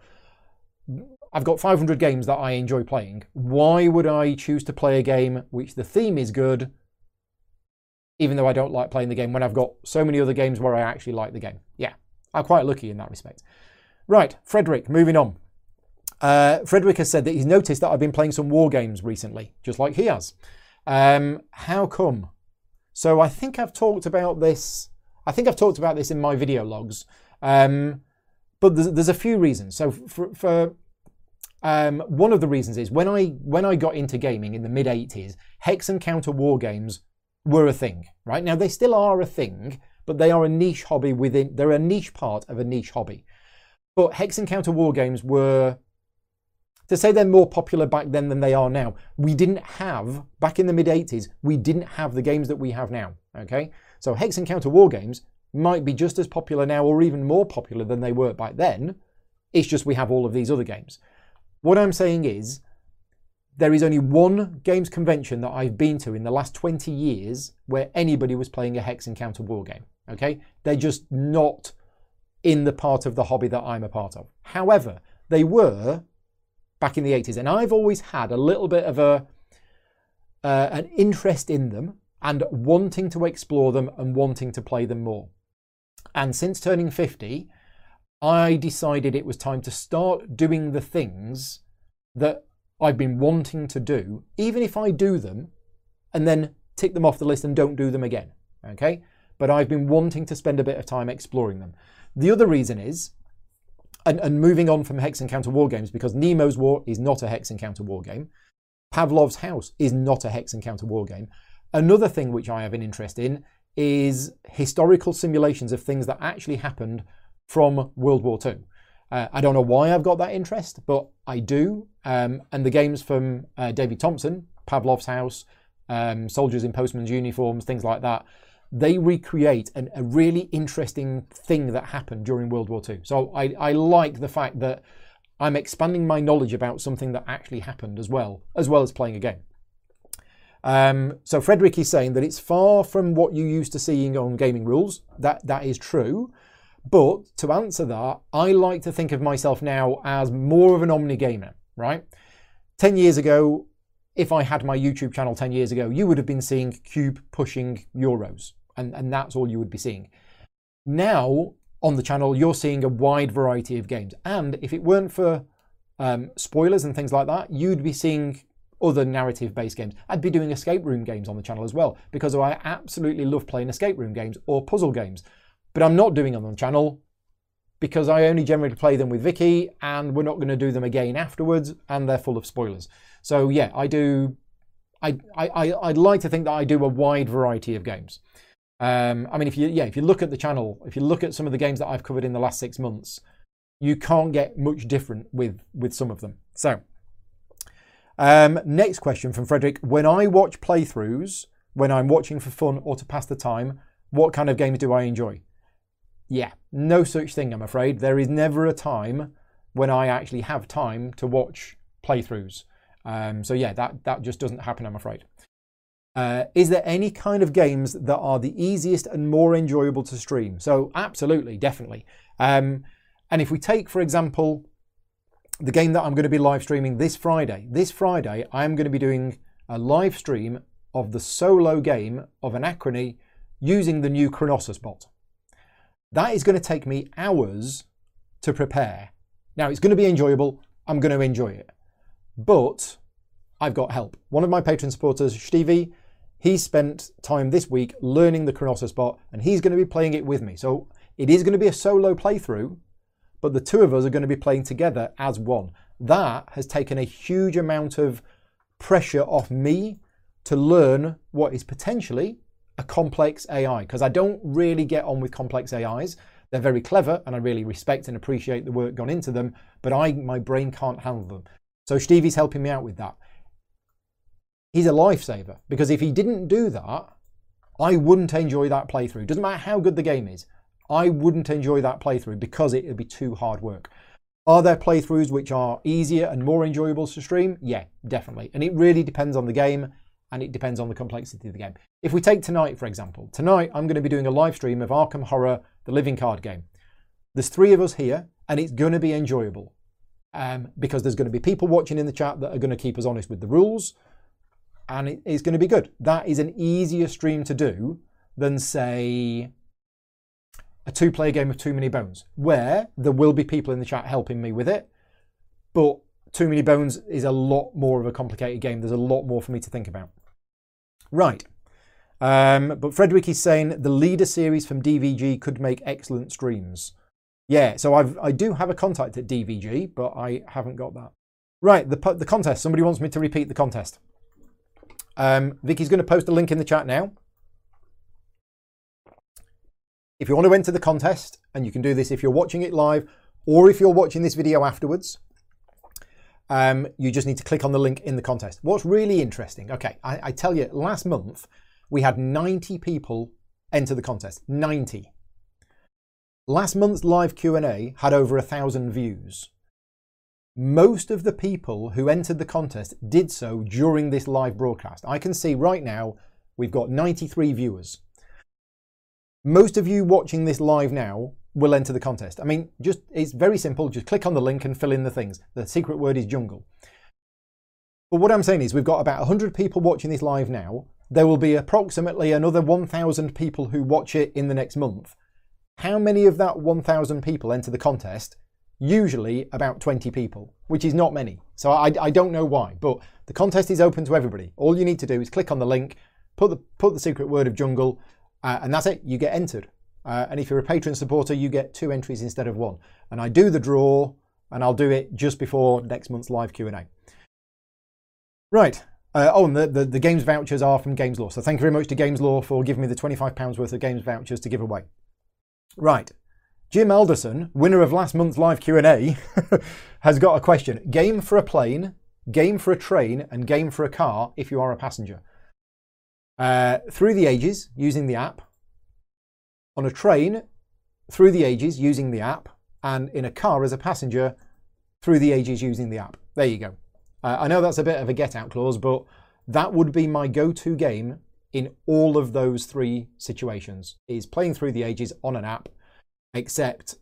S1: I've got 500 games that I enjoy playing. Why would I choose to play a game which the theme is good even though I don't like playing the game when I've got so many other games where I actually like the game. Yeah, I'm quite lucky in that respect. Right, Frederick, moving on. Uh, Frederick has said that he's noticed that I've been playing some war games recently, just like he has. Um, how come? So I think I've talked about this. I think I've talked about this in my video logs, um, but there's, there's, a few reasons. So for, for um, one of the reasons is when I when I got into gaming in the mid 80s, hex and counter war games were a thing. Right now they still are a thing, but they are a niche hobby within. They're a niche part of a niche hobby. But hex and counter war games were to say they're more popular back then than they are now. We didn't have back in the mid 80s. We didn't have the games that we have now. Okay, so hex and counter war games might be just as popular now, or even more popular than they were back then. It's just we have all of these other games. What I'm saying is, there is only one games convention that I've been to in the last 20 years where anybody was playing a hex and counter war game. Okay? They're just not in the part of the hobby that I'm a part of. However, they were back in the 80s, and I've always had a little bit of a uh, an interest in them and wanting to explore them and wanting to play them more. And since turning 50, I decided it was time to start doing the things that I've been wanting to do, even if I do them and then tick them off the list and don't do them again. Okay? But I've been wanting to spend a bit of time exploring them. The other reason is, and, and moving on from Hex and Counter War games, because Nemo's War is not a Hex and Counter War game, Pavlov's House is not a Hex and Counter War game. Another thing which I have an interest in is historical simulations of things that actually happened from World War II. Uh, I don't know why I've got that interest, but I do. Um, and the games from uh, David Thompson, Pavlov's House, um, Soldiers in Postmen's Uniforms, things like that, they recreate an, a really interesting thing that happened during World War II. So I, I like the fact that I'm expanding my knowledge about something that actually happened as well, as well as playing a game. Um, so Frederick is saying that it's far from what you used to seeing on gaming rules. That that is true. But to answer that, I like to think of myself now as more of an omni gamer, right? 10 years ago, if I had my YouTube channel 10 years ago, you would have been seeing Cube pushing Euros, and, and that's all you would be seeing. Now, on the channel, you're seeing a wide variety of games. And if it weren't for um, spoilers and things like that, you'd be seeing other narrative based games. I'd be doing escape room games on the channel as well because I absolutely love playing escape room games or puzzle games. But I'm not doing them on the channel because I only generally play them with Vicky and we're not going to do them again afterwards and they're full of spoilers. So yeah, I do. I, I, I'd like to think that I do a wide variety of games. Um, I mean, if you yeah, if you look at the channel, if you look at some of the games that I've covered in the last six months, you can't get much different with with some of them. So, um, next question from Frederick: When I watch playthroughs, when I'm watching for fun or to pass the time, what kind of games do I enjoy? Yeah, no such thing, I'm afraid. There is never a time when I actually have time to watch playthroughs. Um, so yeah, that, that just doesn't happen, I'm afraid. Uh, is there any kind of games that are the easiest and more enjoyable to stream? So absolutely, definitely. Um, and if we take, for example, the game that I'm going to be live streaming this Friday, this Friday I am going to be doing a live stream of the solo game of Anachrony using the new Chronossus bot. That is going to take me hours to prepare. Now, it's going to be enjoyable. I'm going to enjoy it. But I've got help. One of my patron supporters, Stevie, he spent time this week learning the Chronossus bot and he's going to be playing it with me. So it is going to be a solo playthrough, but the two of us are going to be playing together as one. That has taken a huge amount of pressure off me to learn what is potentially a complex AI because I don't really get on with complex AIs. They're very clever and I really respect and appreciate the work gone into them, but I my brain can't handle them. So Stevie's helping me out with that. He's a lifesaver because if he didn't do that, I wouldn't enjoy that playthrough. Doesn't matter how good the game is. I wouldn't enjoy that playthrough because it would be too hard work. Are there playthroughs which are easier and more enjoyable to stream? Yeah, definitely. And it really depends on the game and it depends on the complexity of the game. If we take tonight, for example, tonight I'm going to be doing a live stream of Arkham Horror, the living card game. There's three of us here, and it's going to be enjoyable um, because there's going to be people watching in the chat that are going to keep us honest with the rules, and it, it's going to be good. That is an easier stream to do than, say, a two player game of Too Many Bones, where there will be people in the chat helping me with it, but Too Many Bones is a lot more of a complicated game. There's a lot more for me to think about. Right. Um, but Frederick is saying the leader series from DVG could make excellent streams. Yeah, so I've, I do have a contact at DVG, but I haven't got that. Right, the, the contest. Somebody wants me to repeat the contest. Um, Vicky's going to post a link in the chat now. If you want to enter the contest, and you can do this if you're watching it live or if you're watching this video afterwards, um, you just need to click on the link in the contest. What's really interesting, okay, I, I tell you, last month we had 90 people enter the contest. 90. Last month's live Q&A had over a thousand views. Most of the people who entered the contest did so during this live broadcast. I can see right now we've got 93 viewers. Most of you watching this live now will enter the contest. I mean, just it's very simple. Just click on the link and fill in the things. The secret word is jungle. But what I'm saying is we've got about 100 people watching this live now. There will be approximately another 1,000 people who watch it in the next month. How many of that 1,000 people enter the contest? Usually about 20 people, which is not many. So I, I don't know why, but the contest is open to everybody. All you need to do is click on the link, put the, put the secret word of jungle, uh, and that's it. You get entered. Uh, and if you're a Patreon supporter, you get two entries instead of one. And I do the draw, and I'll do it just before next month's live Q&A. Right. Uh, oh, and the, the, the, games vouchers are from Games Lore. So thank you very much to Games Lore for giving me the £25 worth of games vouchers to give away. Right. Jim Alderson, winner of last month's live Q&A, has got a question. Game for a plane, game for a train, and game for a car if you are a passenger. Uh, through the ages, using the app, on a train through the ages using the app, and in a car as a passenger through the ages using the app. There you go. Uh, I know that's a bit of a get out clause, but that would be my go to game in all of those three situations is playing through the ages on an app, except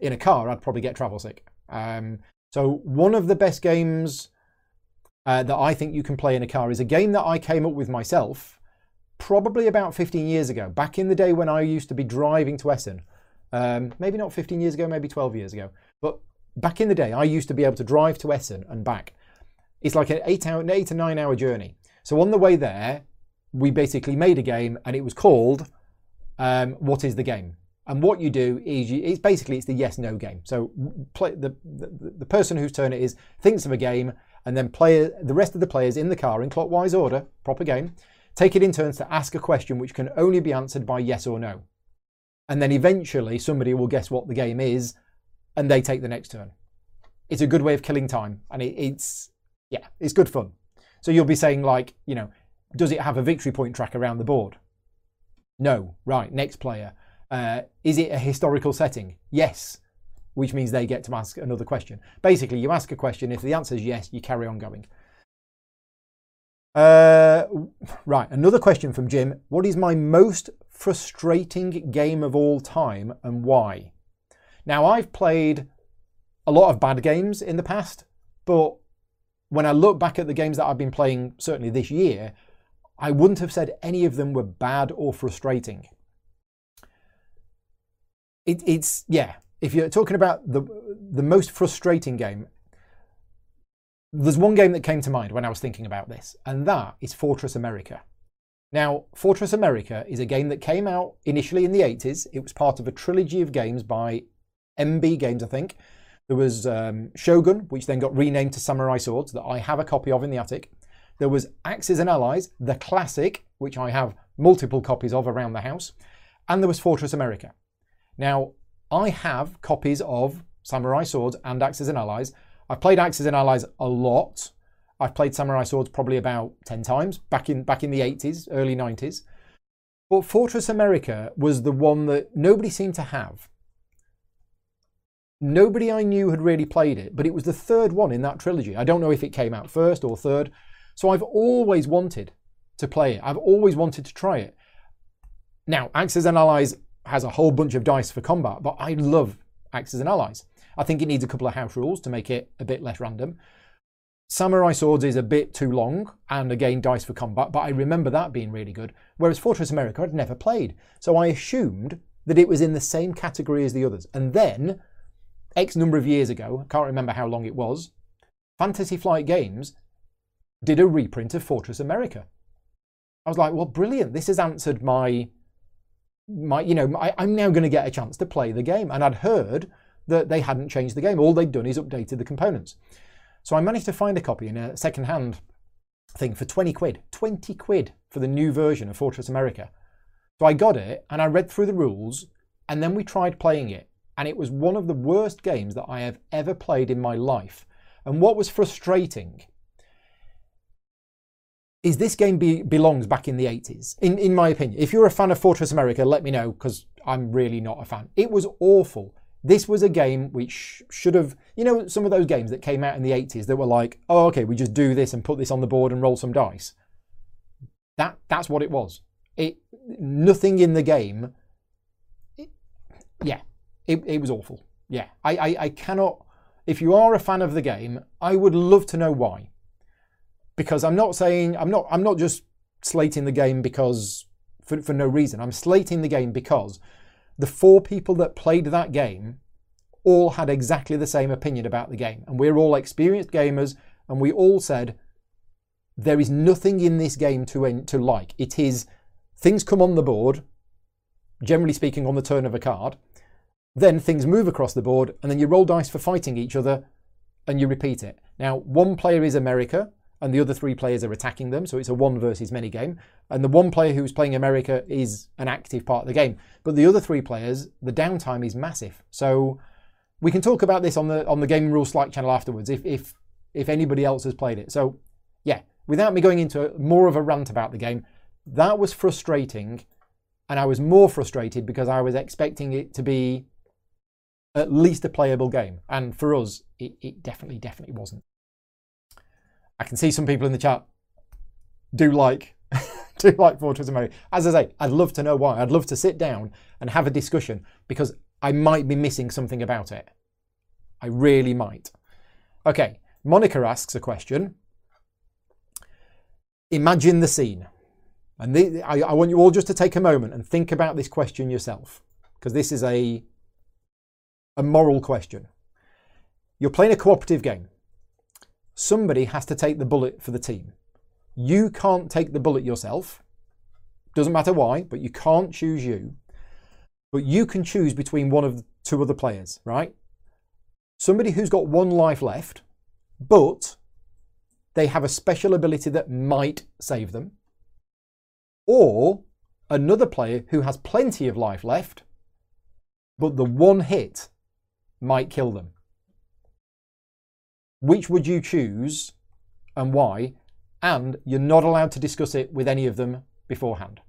S1: in a car, I'd probably get travel sick. Um, so, one of the best games uh, that I think you can play in a car is a game that I came up with myself probably about 15 years ago, back in the day when I used to be driving to Essen. Um, maybe not 15 years ago, maybe 12 years ago. But back in the day, I used to be able to drive to Essen and back. It's like an eight, hour, an eight to nine hour journey. So on the way there, we basically made a game and it was called um, What is the Game? And what you do is you, it's basically it's the yes no game. So play, the, the, the person whose turn it is thinks of a game and then play the rest of the players in the car in clockwise order, proper game, Take it in turns to ask a question which can only be answered by yes or no. And then eventually somebody will guess what the game is and they take the next turn. It's a good way of killing time and it, it's, yeah, it's good fun. So you'll be saying, like, you know, does it have a victory point track around the board? No. Right, next player. Uh, is it a historical setting? Yes, which means they get to ask another question. Basically, you ask a question. If the answer is yes, you carry on going. Uh, right, another question from Jim. What is my most frustrating game of all time and why? Now, I've played a lot of bad games in the past, but when I look back at the games that I've been playing, certainly this year, I wouldn't have said any of them were bad or frustrating. It, it's, yeah, if you're talking about the, the most frustrating game, there's one game that came to mind when I was thinking about this, and that is Fortress America. Now, Fortress America is a game that came out initially in the 80s. It was part of a trilogy of games by MB Games, I think. There was um, Shogun, which then got renamed to Samurai Swords, that I have a copy of in the attic. There was Axis and Allies, the classic, which I have multiple copies of around the house. And there was Fortress America. Now, I have copies of Samurai Swords and Axis and Allies I've played Axis and Allies a lot. I've played Samurai Swords probably about 10 times back in back in the 80s, early 90s. But Fortress America was the one that nobody seemed to have. Nobody I knew had really played it, but it was the third one in that trilogy. I don't know if it came out first or third. So I've always wanted to play it. I've always wanted to try it. Now, Axis and Allies has a whole bunch of dice for combat, but I love Axis and Allies. I think it needs a couple of house rules to make it a bit less random. Samurai Swords is a bit too long, and again, dice for combat, but I remember that being really good. Whereas Fortress America I'd never played, so I assumed that it was in the same category as the others. And then, X number of years ago, I can't remember how long it was, Fantasy Flight Games did a reprint of Fortress America. I was like, well, brilliant. This has answered my, my you know, I, I'm now going to get a chance to play the game. And I'd heard that they hadn't changed the game. All they'd done is updated the components. So I managed to find a copy in a second-hand thing for 20 quid. 20 quid for the new version of Fortress America. So I got it and I read through the rules and then we tried playing it. And it was one of the worst games that I have ever played in my life. And what was frustrating is this game be, belongs back in the 80s, in, in my opinion. If you're a fan of Fortress America, let me know because I'm really not a fan. It was awful. This was a game which should have, you know, some of those games that came out in the 80s that were like, oh, okay, we just do this and put this on the board and roll some dice. That That's what it was. It Nothing in the game, it, yeah, it, it was awful. Yeah, I, I, I cannot, if you are a fan of the game, I would love to know why because I'm not saying I'm not I'm not just slating the game because for, for no reason. I'm slating the game because the four people that played that game all had exactly the same opinion about the game. And we're all experienced gamers and we all said there is nothing in this game to to like. It is things come on the board, generally speaking on the turn of a card, then things move across the board and then you roll dice for fighting each other and you repeat it. Now, one player is America, and the other three players are attacking them. So it's a one versus many game. And the one player who's playing America is an active part of the game. But the other three players, the downtime is massive. So we can talk about this on the on the Gaming Rules Slack channel afterwards if if if anybody else has played it. So yeah, without me going into more of a rant about the game, that was frustrating. And I was more frustrated because I was expecting it to be at least a playable game. And for us, it, it definitely, definitely wasn't. I can see some people in the chat do like do like Fortress America. As I say, I'd love to know why. I'd love to sit down and have a discussion because I might be missing something about it. I really might. Okay, Monica asks a question. Imagine the scene. And the, I, I want you all just to take a moment and think about this question yourself because this is a, a moral question. You're playing a cooperative game somebody has to take the bullet for the team. You can't take the bullet yourself. Doesn't matter why, but you can't choose you. But you can choose between one of two other players, right? Somebody who's got one life left, but they have a special ability that might save them. Or another player who has plenty of life left, but the one hit might kill them. Which would you choose and why? And you're not allowed to discuss it with any of them beforehand.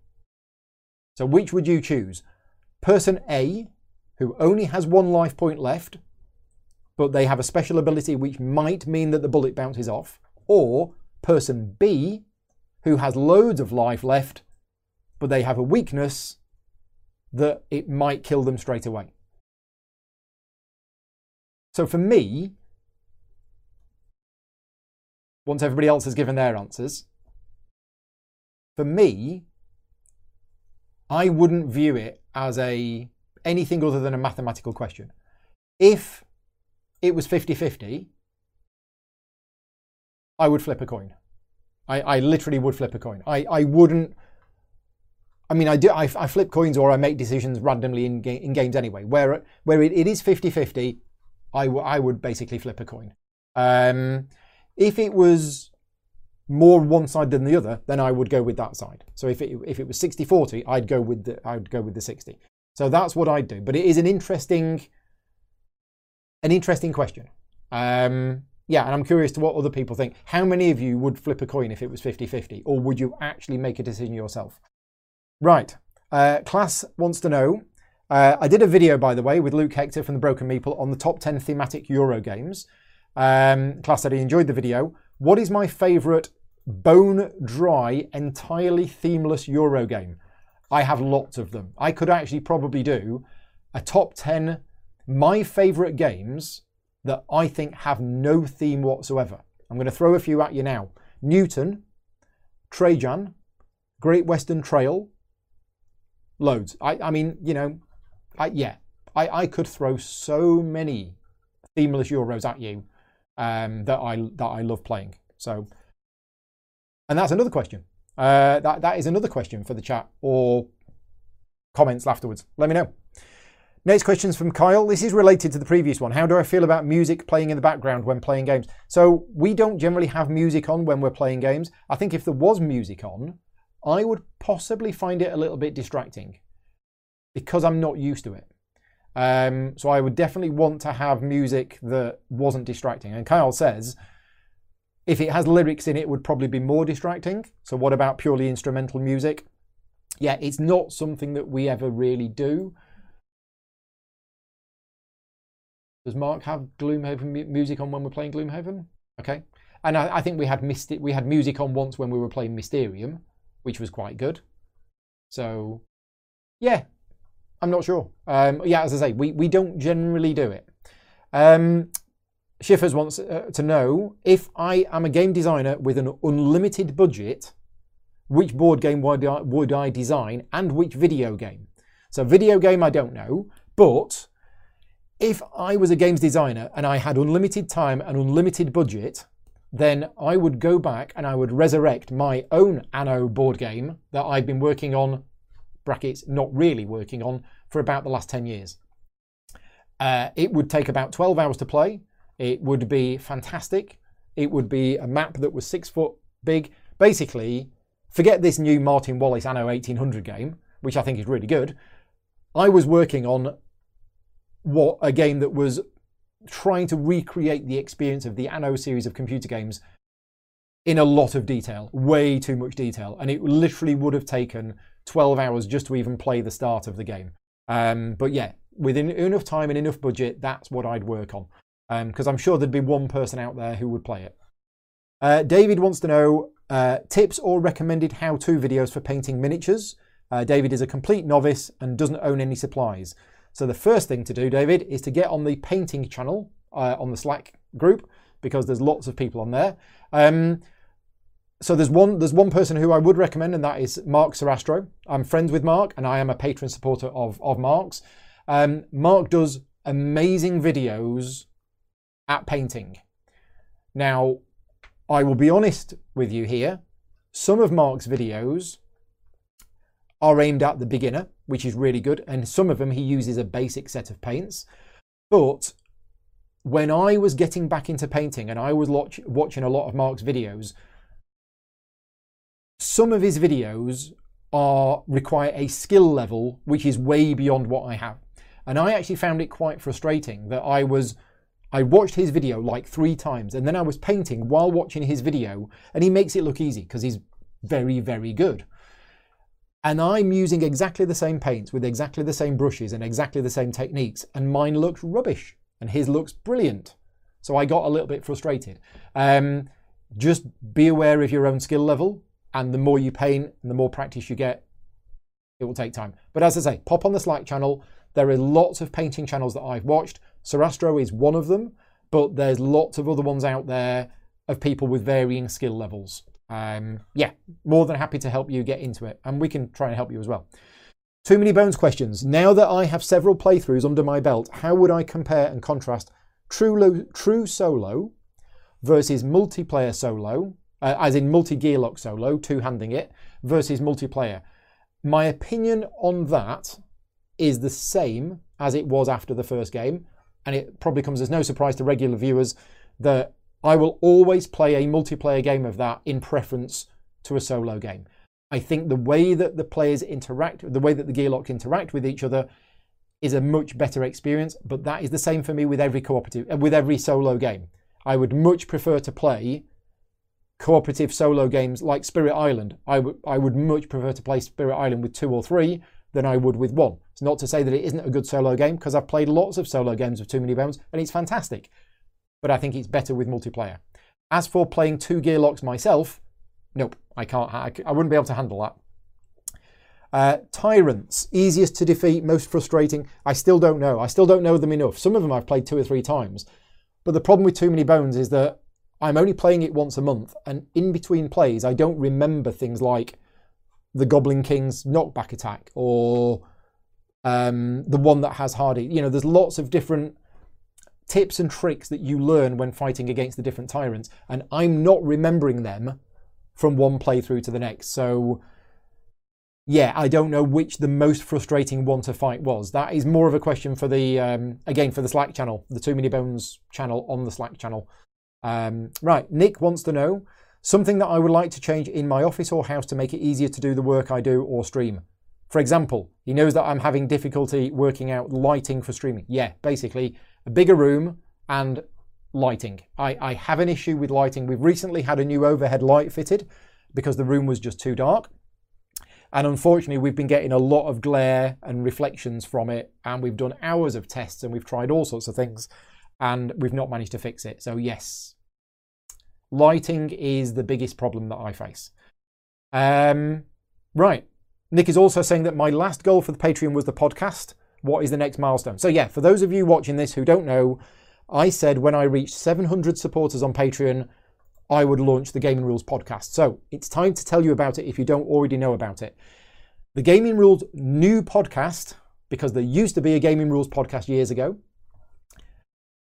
S1: So, which would you choose? Person A, who only has one life point left, but they have a special ability which might mean that the bullet bounces off, or person B, who has loads of life left, but they have a weakness that it might kill them straight away. So for me, once everybody else has given their answers. For me, I wouldn't view it as a anything other than a mathematical question. If it was 50-50, I would flip a coin. I, I literally would flip a coin. I, I wouldn't. I mean, I do. I, I flip coins or I make decisions randomly in, ga- in games anyway. Where where it, it is 50-50, I, I would basically flip a coin. Um, if it was more one side than the other, then I would go with that side. So if it if it was 60-40, I'd go with the I'd go with the 60. So that's what I'd do. But it is an interesting an interesting question. Um, yeah, and I'm curious to what other people think. How many of you would flip a coin if it was 50-50? Or would you actually make a decision yourself? Right. Uh, class wants to know. Uh, I did a video, by the way, with Luke Hector from the Broken Meeple on the top 10 thematic Euro games. Um, class said he enjoyed the video. What is my favourite bone dry, entirely themeless Euro game? I have lots of them. I could actually probably do a top 10 my favourite games that I think have no theme whatsoever. I'm going to throw a few at you now. Newton, Trajan, Great Western Trail, loads. I, I mean, you know, I, yeah, I, I could throw so many themeless Euros at you um, that I that I love playing. So, and that's another question. Uh, that, that is another question for the chat or comments afterwards. Let me know. Next question is from Kyle. This is related to the previous one. How do I feel about music playing in the background when playing games? So we don't generally have music on when we're playing games. I think if there was music on, I would possibly find it a little bit distracting because I'm not used to it. Um, so I would definitely want to have music that wasn't distracting. And Kyle says, if it has lyrics in it, it would probably be more distracting. So what about purely instrumental music? Yeah, it's not something that we ever really do. Does Mark have Gloomhaven music on when we're playing Gloomhaven? Okay. And I, I think we had Mysti- we had music on once when we were playing Mysterium, which was quite good. So, yeah, I'm not sure. Um, yeah, as I say, we, we don't generally do it. Um, Schiffers wants uh, to know if I am a game designer with an unlimited budget, which board game would I, would I design and which video game? So, video game, I don't know, but if I was a games designer and I had unlimited time and unlimited budget, then I would go back and I would resurrect my own Anno board game that I've been working on, brackets, not really working on, for about the last 10 years. Uh, it would take about 12 hours to play. It would be fantastic. It would be a map that was six foot big. Basically, forget this new Martin Wallace Anno 1800 game, which I think is really good. I was working on what a game that was trying to recreate the experience of the Anno series of computer games in a lot of detail, way too much detail, and it literally would have taken 12 hours just to even play the start of the game. Um, but yeah, within enough time and enough budget, that's what I'd work on, because um, I'm sure there'd be one person out there who would play it. Uh, David wants to know uh, tips or recommended how-to videos for painting miniatures. Uh, David is a complete novice and doesn't own any supplies. So the first thing to do, David, is to get on the painting channel uh, on the Slack group because there's lots of people on there. Um, so there's one there's one person who I would recommend, and that is Mark Sorastro. I'm friends with Mark, and I am a patron supporter of of Mark's. Um, Mark does amazing videos at painting. Now, I will be honest with you here. Some of Mark's videos are aimed at the beginner, which is really good. And some of them he uses a basic set of paints. But when I was getting back into painting and I was watch, watching a lot of Mark's videos, some of his videos are require a skill level which is way beyond what I have. And I actually found it quite frustrating that I was I watched his video like 3 times and then I was painting while watching his video and he makes it look easy because he's very very good. And I'm using exactly the same paints with exactly the same brushes and exactly the same techniques, and mine looks rubbish, and his looks brilliant. So I got a little bit frustrated. Um, just be aware of your own skill level, and the more you paint and the more practice you get, it will take time. But as I say, pop on the Slack channel. There are lots of painting channels that I've watched. Sorastro is one of them, but there's lots of other ones out there of people with varying skill levels um, yeah, more than happy to help you get into it, and we can try and help you as well. Too many bones questions. Now that I have several playthroughs under my belt, how would I compare and contrast true, true solo versus multiplayer solo, uh, as in multi gearloc solo, two handing it, versus multiplayer? My opinion on that is the same as it was after the first game, and it probably comes as no surprise to regular viewers that I will always play a multiplayer game of that in preference to a solo game. I think the way that the players interact, the way that the Gearloc interact with each other, is a much better experience. But that is the same for me with every cooperative, uh, with every solo game. I would much prefer to play cooperative solo games like Spirit Island. I would I would much prefer to play Spirit Island with two or three than I would with one. It's not to say that it isn't a good solo game because I've played lots of solo games with Too Many Bones and it's fantastic but I think it's better with multiplayer. As for playing two Gearlocs myself, nope, I can't. I, I wouldn't be able to handle that. Uh, tyrants, easiest to defeat, most frustrating. I still don't know. I still don't know them enough. Some of them I've played two or three times. But the problem with Too Many Bones is that I'm only playing it once a month, and in between plays, I don't remember things like the Goblin King's knockback attack or um, the one that has Hardy. You know, there's lots of different tips and tricks that you learn when fighting against the different tyrants, and I'm not remembering them from one playthrough to the next. So yeah, I don't know which the most frustrating one to fight was. That is more of a question for the um, again for the Slack channel, the Too Many Bones channel on the Slack channel. Um, right, Nick wants to know something that I would like to change in my office or house to make it easier to do the work I do or stream. For example, he knows that I'm having difficulty working out lighting for streaming. Yeah, basically a bigger room and lighting. I, I have an issue with lighting. We've recently had a new overhead light fitted because the room was just too dark. And unfortunately, we've been getting a lot of glare and reflections from it. And we've done hours of tests and we've tried all sorts of things and we've not managed to fix it. So, yes, lighting is the biggest problem that I face. Um, right. Nick is also saying that my last goal for the Patreon was the podcast. What is the next milestone? So, yeah, for those of you watching this who don't know, I said when I reached 700 supporters on Patreon, I would launch the Gaming Rules podcast. So it's time to tell you about it if you don't already know about it. The Gaming Rules new podcast, because there used to be a Gaming Rules podcast years ago,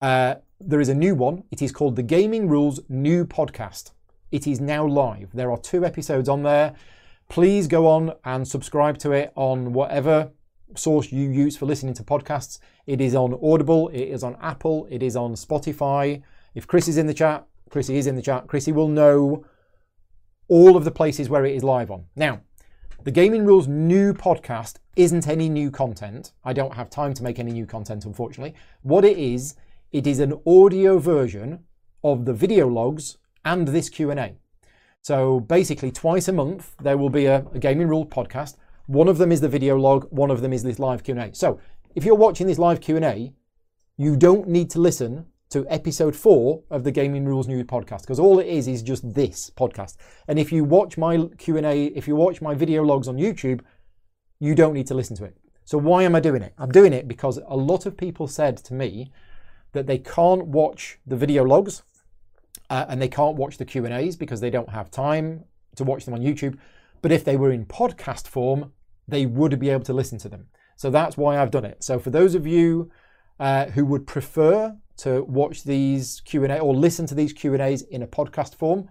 S1: uh, there is a new one. It is called the Gaming Rules New Podcast. It is now live. There are two episodes on there. Please go on and subscribe to it on whatever source you use for listening to podcasts. It is on Audible, it is on Apple, it is on Spotify. If Chris is in the chat, Chrissy is in the chat. Chrissy will know all of the places where it is live on. Now, the Gaming Rules new podcast isn't any new content. I don't have time to make any new content, unfortunately. What it is, it is an audio version of the video logs and this Q&A. So basically, twice a month, there will be a, a Gaming Rule podcast. One of them is the video log, one of them is this live Q&A. So if you're watching this live Q&A, you don't need to listen to episode four of the Gaming Rules New podcast because all it is is just this podcast. And if you watch my Q&A, if you watch my video logs on YouTube, you don't need to listen to it. So why am I doing it? I'm doing it because a lot of people said to me that they can't watch the video logs uh, and they can't watch the Q&As because they don't have time to watch them on YouTube. But if they were in podcast form, they would be able to listen to them. So that's why I've done it. So for those of you uh, who would prefer to watch these Q&A or listen to these Q&As in a podcast form,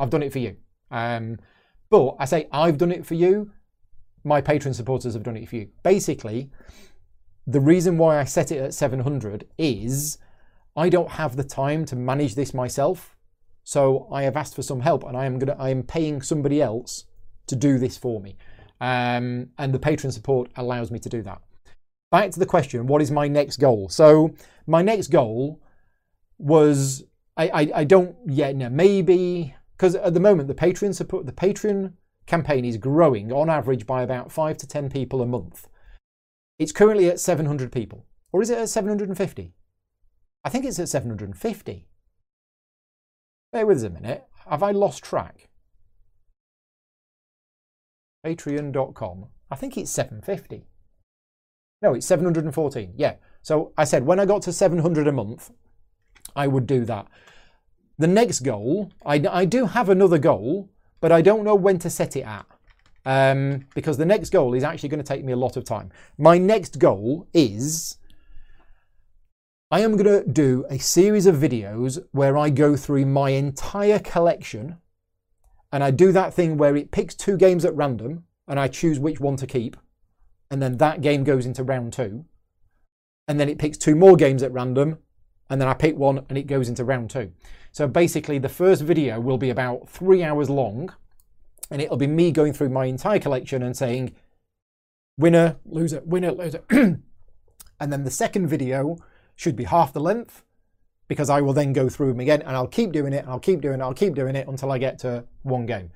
S1: I've done it for you. Um, but I say I've done it for you. My Patreon supporters have done it for you. Basically, the reason why I set it at 700 is I don't have the time to manage this myself. So I have asked for some help and I am gonna I am paying somebody else to do this for me. Um, and the patron support allows me to do that back to the question what is my next goal? So, my next goal was I, I, I don't yet know, maybe because at the moment the patron support, the patron campaign is growing on average by about five to 10 people a month. It's currently at 700 people. Or is it at 750? I think it's at 750. Bear with us a minute. Have I lost track? Patreon.com. I think it's 750. No, it's 714. Yeah. So I said when I got to 700 a month, I would do that. The next goal, I, I do have another goal, but I don't know when to set it at. Um, because the next goal is actually going to take me a lot of time. My next goal is I am going to do a series of videos where I go through my entire collection and I do that thing where it picks two games at random and I choose which one to keep and then that game goes into round two. And then it picks two more games at random, and then I pick one and it goes into round two. So basically, the first video will be about three hours long, and it'll be me going through my entire collection and saying, winner, loser, winner, loser. and then the second video should be half the length because I will then go through them again and I'll keep doing it and I'll keep doing it, I'll keep doing it until I get to one game.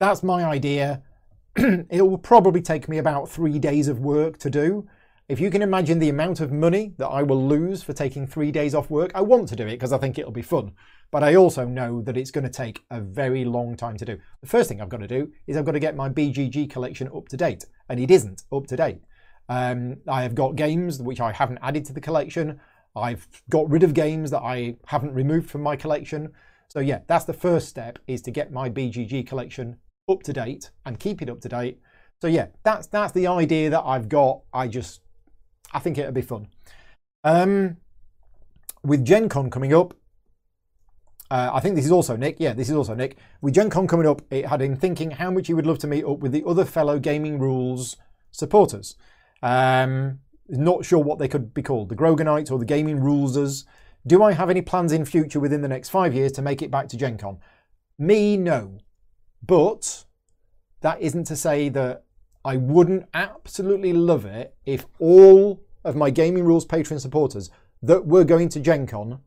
S1: That's my idea. it will probably take me about three days of work to do. If you can imagine the amount of money that I will lose for taking three days off work, I want to do it because I think it'll be fun. But I also know that it's going to take a very long time to do. The first thing I've got to do is I've got to get my BGG collection up to date, and it isn't up to date. Um, I have got games which I haven't added to the collection. I've got rid of games that I haven't removed from my collection. So yeah, that's the first step is to get my BGG collection up to date and keep it up to date. So yeah, that's that's the idea that I've got. I just I think it'll be fun. Um, with Gen Con coming up, Uh, I think this is also Nick. Yeah, this is also Nick. With Gen Con coming up, it had him thinking how much he would love to meet up with the other fellow Gaming Rules supporters. Um, not sure what they could be called, the Groganites or the Gaming Rulesers. Do I have any plans in future within the next five years to make it back to Gen Con? Me, no. But that isn't to say that I wouldn't absolutely love it if all of my Gaming Rules Patreon supporters that were going to Gen Con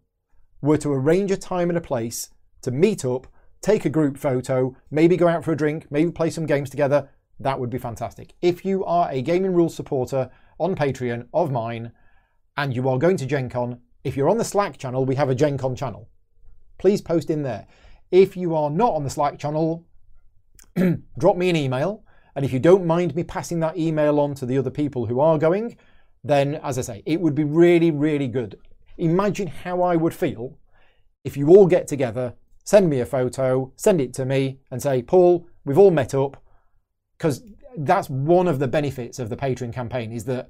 S1: were to arrange a time and a place to meet up, take a group photo, maybe go out for a drink, maybe play some games together, that would be fantastic. If you are a Gaming Rules supporter on Patreon of mine and you are going to Gen Con, if you're on the Slack channel, we have a Gen Con channel. Please post in there. If you are not on the Slack channel, drop me an email. And if you don't mind me passing that email on to the other people who are going, then as I say, it would be really, really good Imagine how I would feel if you all get together, send me a photo, send it to me, and say, Paul, we've all met up. Because that's one of the benefits of the Patreon campaign is that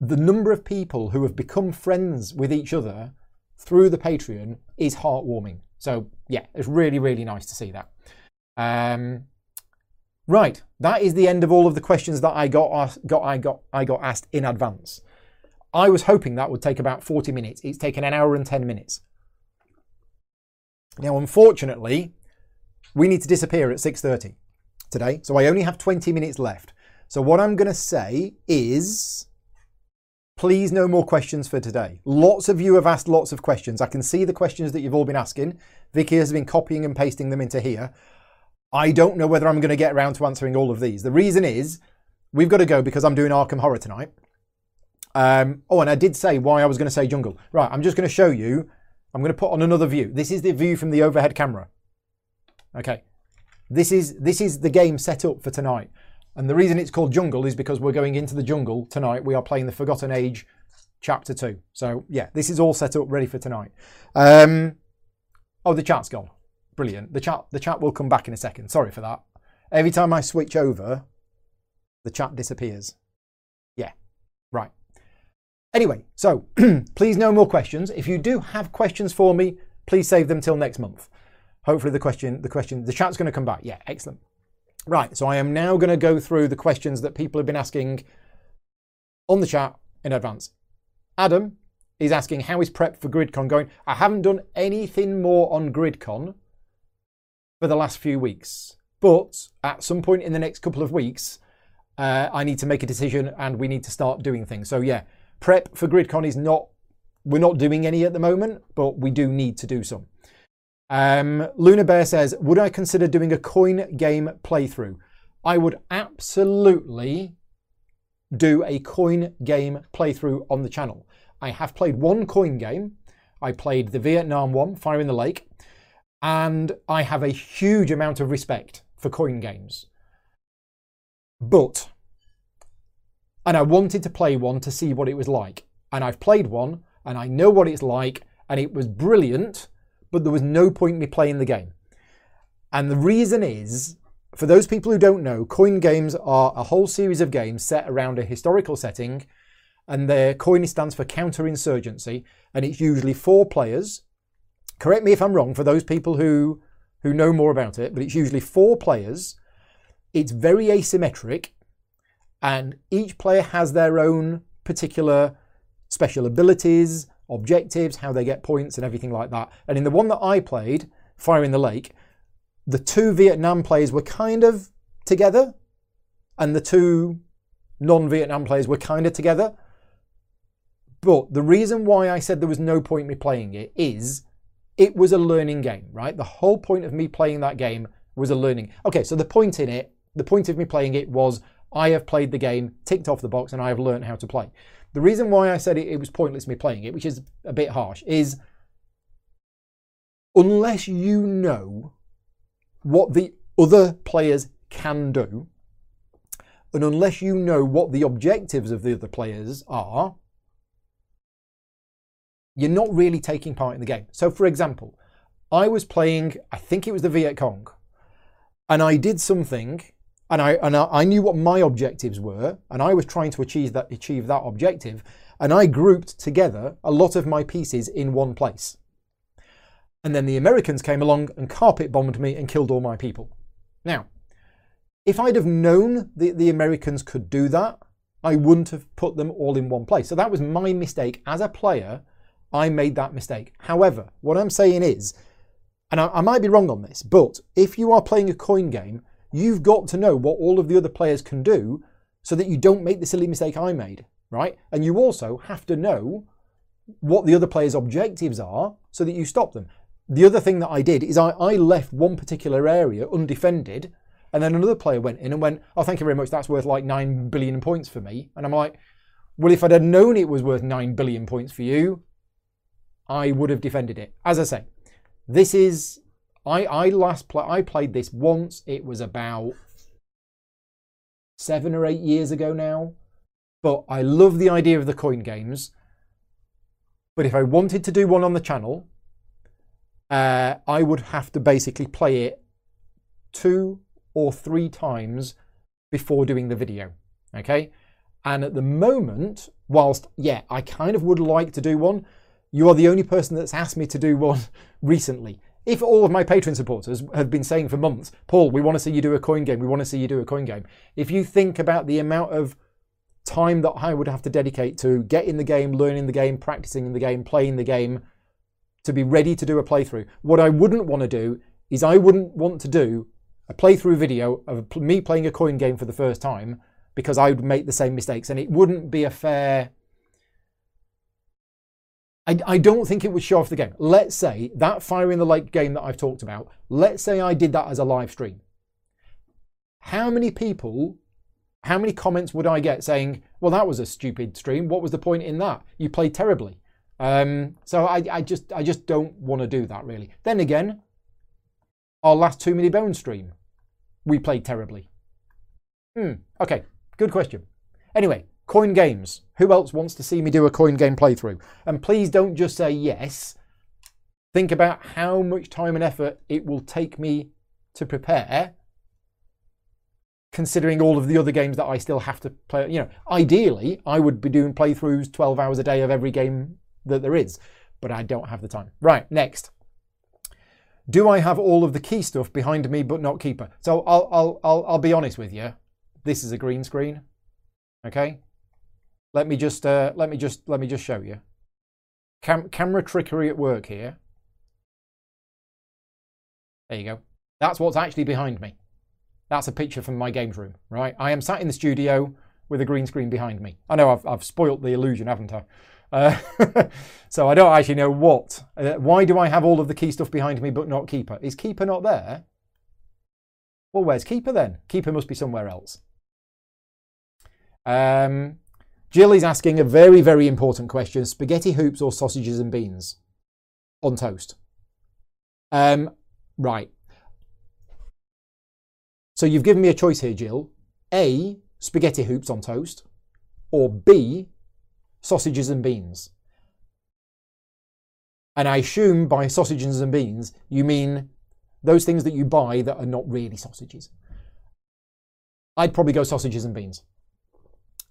S1: the number of people who have become friends with each other through the Patreon is heartwarming. So yeah, it's really, really nice to see that. Um, right, that is the end of all of the questions that I got, got, I got, I got asked in advance. I was hoping that would take about 40 minutes. It's taken an hour and 10 minutes. Now, unfortunately, we need to disappear at 6.30 today, so I only have 20 minutes left. So what I'm going to say is, please no more questions for today. Lots of you have asked lots of questions. I can see the questions that you've all been asking. Vicky has been copying and pasting them into here. I don't know whether I'm going to get around to answering all of these. The reason is, we've got to go because I'm doing Arkham Horror tonight. Um, oh, and I did say why I was going to say jungle. Right, I'm just going to show you. I'm going to put on another view. This is the view from the overhead camera. Okay. This is this is the game set up for tonight. And the reason it's called Jungle is because we're going into the jungle tonight. We are playing the Forgotten Age Chapter 2. So, yeah, this is all set up ready for tonight. Um, oh, the chat's gone. Brilliant. The chat, the chat will come back in a second. Sorry for that. Every time I switch over, the chat disappears. Yeah, right. Anyway, so please no more questions. If you do have questions for me, please save them till next month. Hopefully the question, the question, the chat's going to come back. Yeah, excellent. Right, so I am now going to go through the questions that people have been asking on the chat in advance. Adam is asking, how is prep for GridCon going? I haven't done anything more on GridCon for the last few weeks, but at some point in the next couple of weeks, uh, I need to make a decision and we need to start doing things. So yeah, Prep for GridCon is not, we're not doing any at the moment, but we do need to do some. Um, Luna Bear says, would I consider doing a coin game playthrough? I would absolutely do a coin game playthrough on the channel. I have played one coin game. I played the Vietnam one, Fire in the Lake, and I have a huge amount of respect for coin games. But and I wanted to play one to see what it was like. And I've played one and I know what it's like and it was brilliant, but there was no point in me playing the game. And the reason is, for those people who don't know, coin games are a whole series of games set around a historical setting, and their coin stands for counterinsurgency, and it's usually four players. Correct me if I'm wrong for those people who who know more about it, but it's usually four players. It's very asymmetric, and each player has their own particular special abilities, objectives, how they get points, and everything like that. And in the one that I played, Fire in the Lake, the two Vietnam players were kind of together, and the two non Vietnam players were kind of together. But the reason why I said there was no point me playing it is it was a learning game, right? The whole point of me playing that game was a learning. Okay, so the point in it, the point of me playing it was I have played the game, ticked off the box, and I have learned how to play. The reason why I said it, it was pointless me playing it, which is a bit harsh, is unless you know what the other players can do, and unless you know what the objectives of the other players are, you're not really taking part in the game. So, for example, I was playing, I think it was the Viet Cong, and I did something and I and I knew what my objectives were, and I was trying to achieve that achieve that objective, and I grouped together a lot of my pieces in one place. And then the Americans came along and carpet bombed me and killed all my people. Now, if I'd have known that the Americans could do that, I wouldn't have put them all in one place. So that was my mistake. As a player, I made that mistake. However, what I'm saying is, and I, I might be wrong on this, but if you are playing a coin game, you've got to know what all of the other players can do so that you don't make the silly mistake I made, right? And you also have to know what the other players' objectives are so that you stop them. The other thing that I did is I, I left one particular area undefended, and then another player went in and went, Oh, thank you very much, that's worth like 9 billion points for me. And I'm like, Well, if I'd have known it was worth 9 billion points for you, I would have defended it. As I say, this is I I last play I played this once. It was about seven or eight years ago now. But I love the idea of the coin games. But if I wanted to do one on the channel, uh, I would have to basically play it two or three times before doing the video. Okay. And at the moment, whilst, yeah, I kind of would like to do one, you are the only person that's asked me to do one recently. If all of my Patreon supporters have been saying for months, Paul, we want to see you do a coin game, we want to see you do a coin game. If you think about the amount of time that I would have to dedicate to getting the game, learning the game, practicing the game, playing the game, to be ready to do a playthrough, what I wouldn't want to do is I wouldn't want to do a playthrough video of me playing a coin game for the first time because I would make the same mistakes and it wouldn't be a fair I, I don't think it would show off the game. Let's say that Fire in the Lake game that I've talked about, let's say I did that as a live stream. How many people, how many comments would I get saying, well, that was a stupid stream. What was the point in that? You played terribly. Um, so I, I just I just don't want to do that really. Then again, our last Too Many Bones stream, we played terribly. Hmm, okay, good question. Anyway, Coin games. Who else wants to see me do a coin game playthrough? And please don't just say yes. Think about how much time and effort it will take me to prepare, considering all of the other games that I still have to play. You know, ideally, I would be doing playthroughs 12 hours a day of every game that there is, but I don't have the time. Right, next. Do I have all of the key stuff behind me but not keeper? So I'll, I'll, I'll, I'll be honest with you. This is a green screen. Okay, let me just uh, let me just let me just show you. Cam camera trickery at work here. There you go. That's what's actually behind me. That's a picture from my games room, right? I am sat in the studio with a green screen behind me. I know I've, I've spoilt the illusion, haven't I? Uh, so I don't actually know what. Uh, why do I have all of the key stuff behind me but not Keeper? Is Keeper not there? Well, where's Keeper then? Keeper must be somewhere else. Um, Jill is asking a very, very important question spaghetti hoops or sausages and beans on toast? Um, right. So you've given me a choice here, Jill. A, spaghetti hoops on toast, or B, sausages and beans. And I assume by sausages and beans, you mean those things that you buy that are not really sausages. I'd probably go sausages and beans.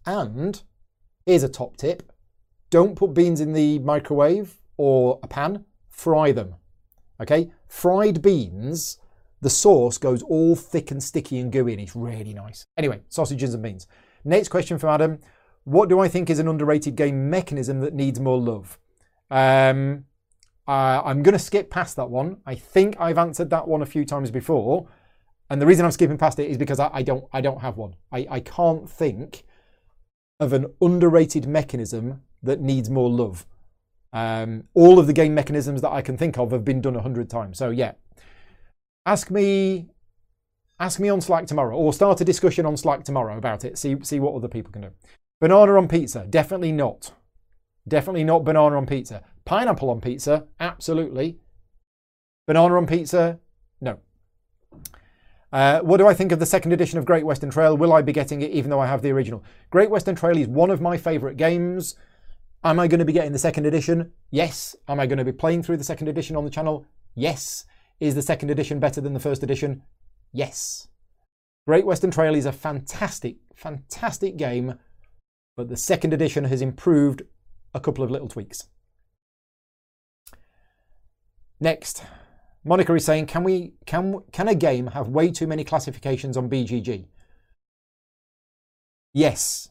S1: And Here's a top tip. Don't put beans in the microwave or a pan, fry them. Okay? Fried beans, the sauce goes all thick and sticky and gooey and it's really nice. Anyway, sausages and beans. Next question from Adam. What do I think is an underrated game mechanism that needs more love? Um, uh, I'm going to skip past that one. I think I've answered that one a few times before. And the reason I'm skipping past it is because I, I don't I don't have one. I, I can't think of an underrated mechanism that needs more love. Um, all of the game mechanisms that I can think of have been done a hundred times. So yeah, ask me, ask me on Slack tomorrow, or start a discussion on Slack tomorrow about it. See see what other people can do. Banana on pizza, definitely not. Definitely not banana on pizza. Pineapple on pizza, absolutely. Banana on pizza. Uh, what do I think of the second edition of Great Western Trail? Will I be getting it even though I have the original? Great Western Trail is one of my favourite games. Am I going to be getting the second edition? Yes. Am I going to be playing through the second edition on the channel? Yes. Is the second edition better than the first edition? Yes. Great Western Trail is a fantastic, fantastic game, but the second edition has improved a couple of little tweaks. Next, Monica is saying, can we can can a game have way too many classifications on BGG? Yes,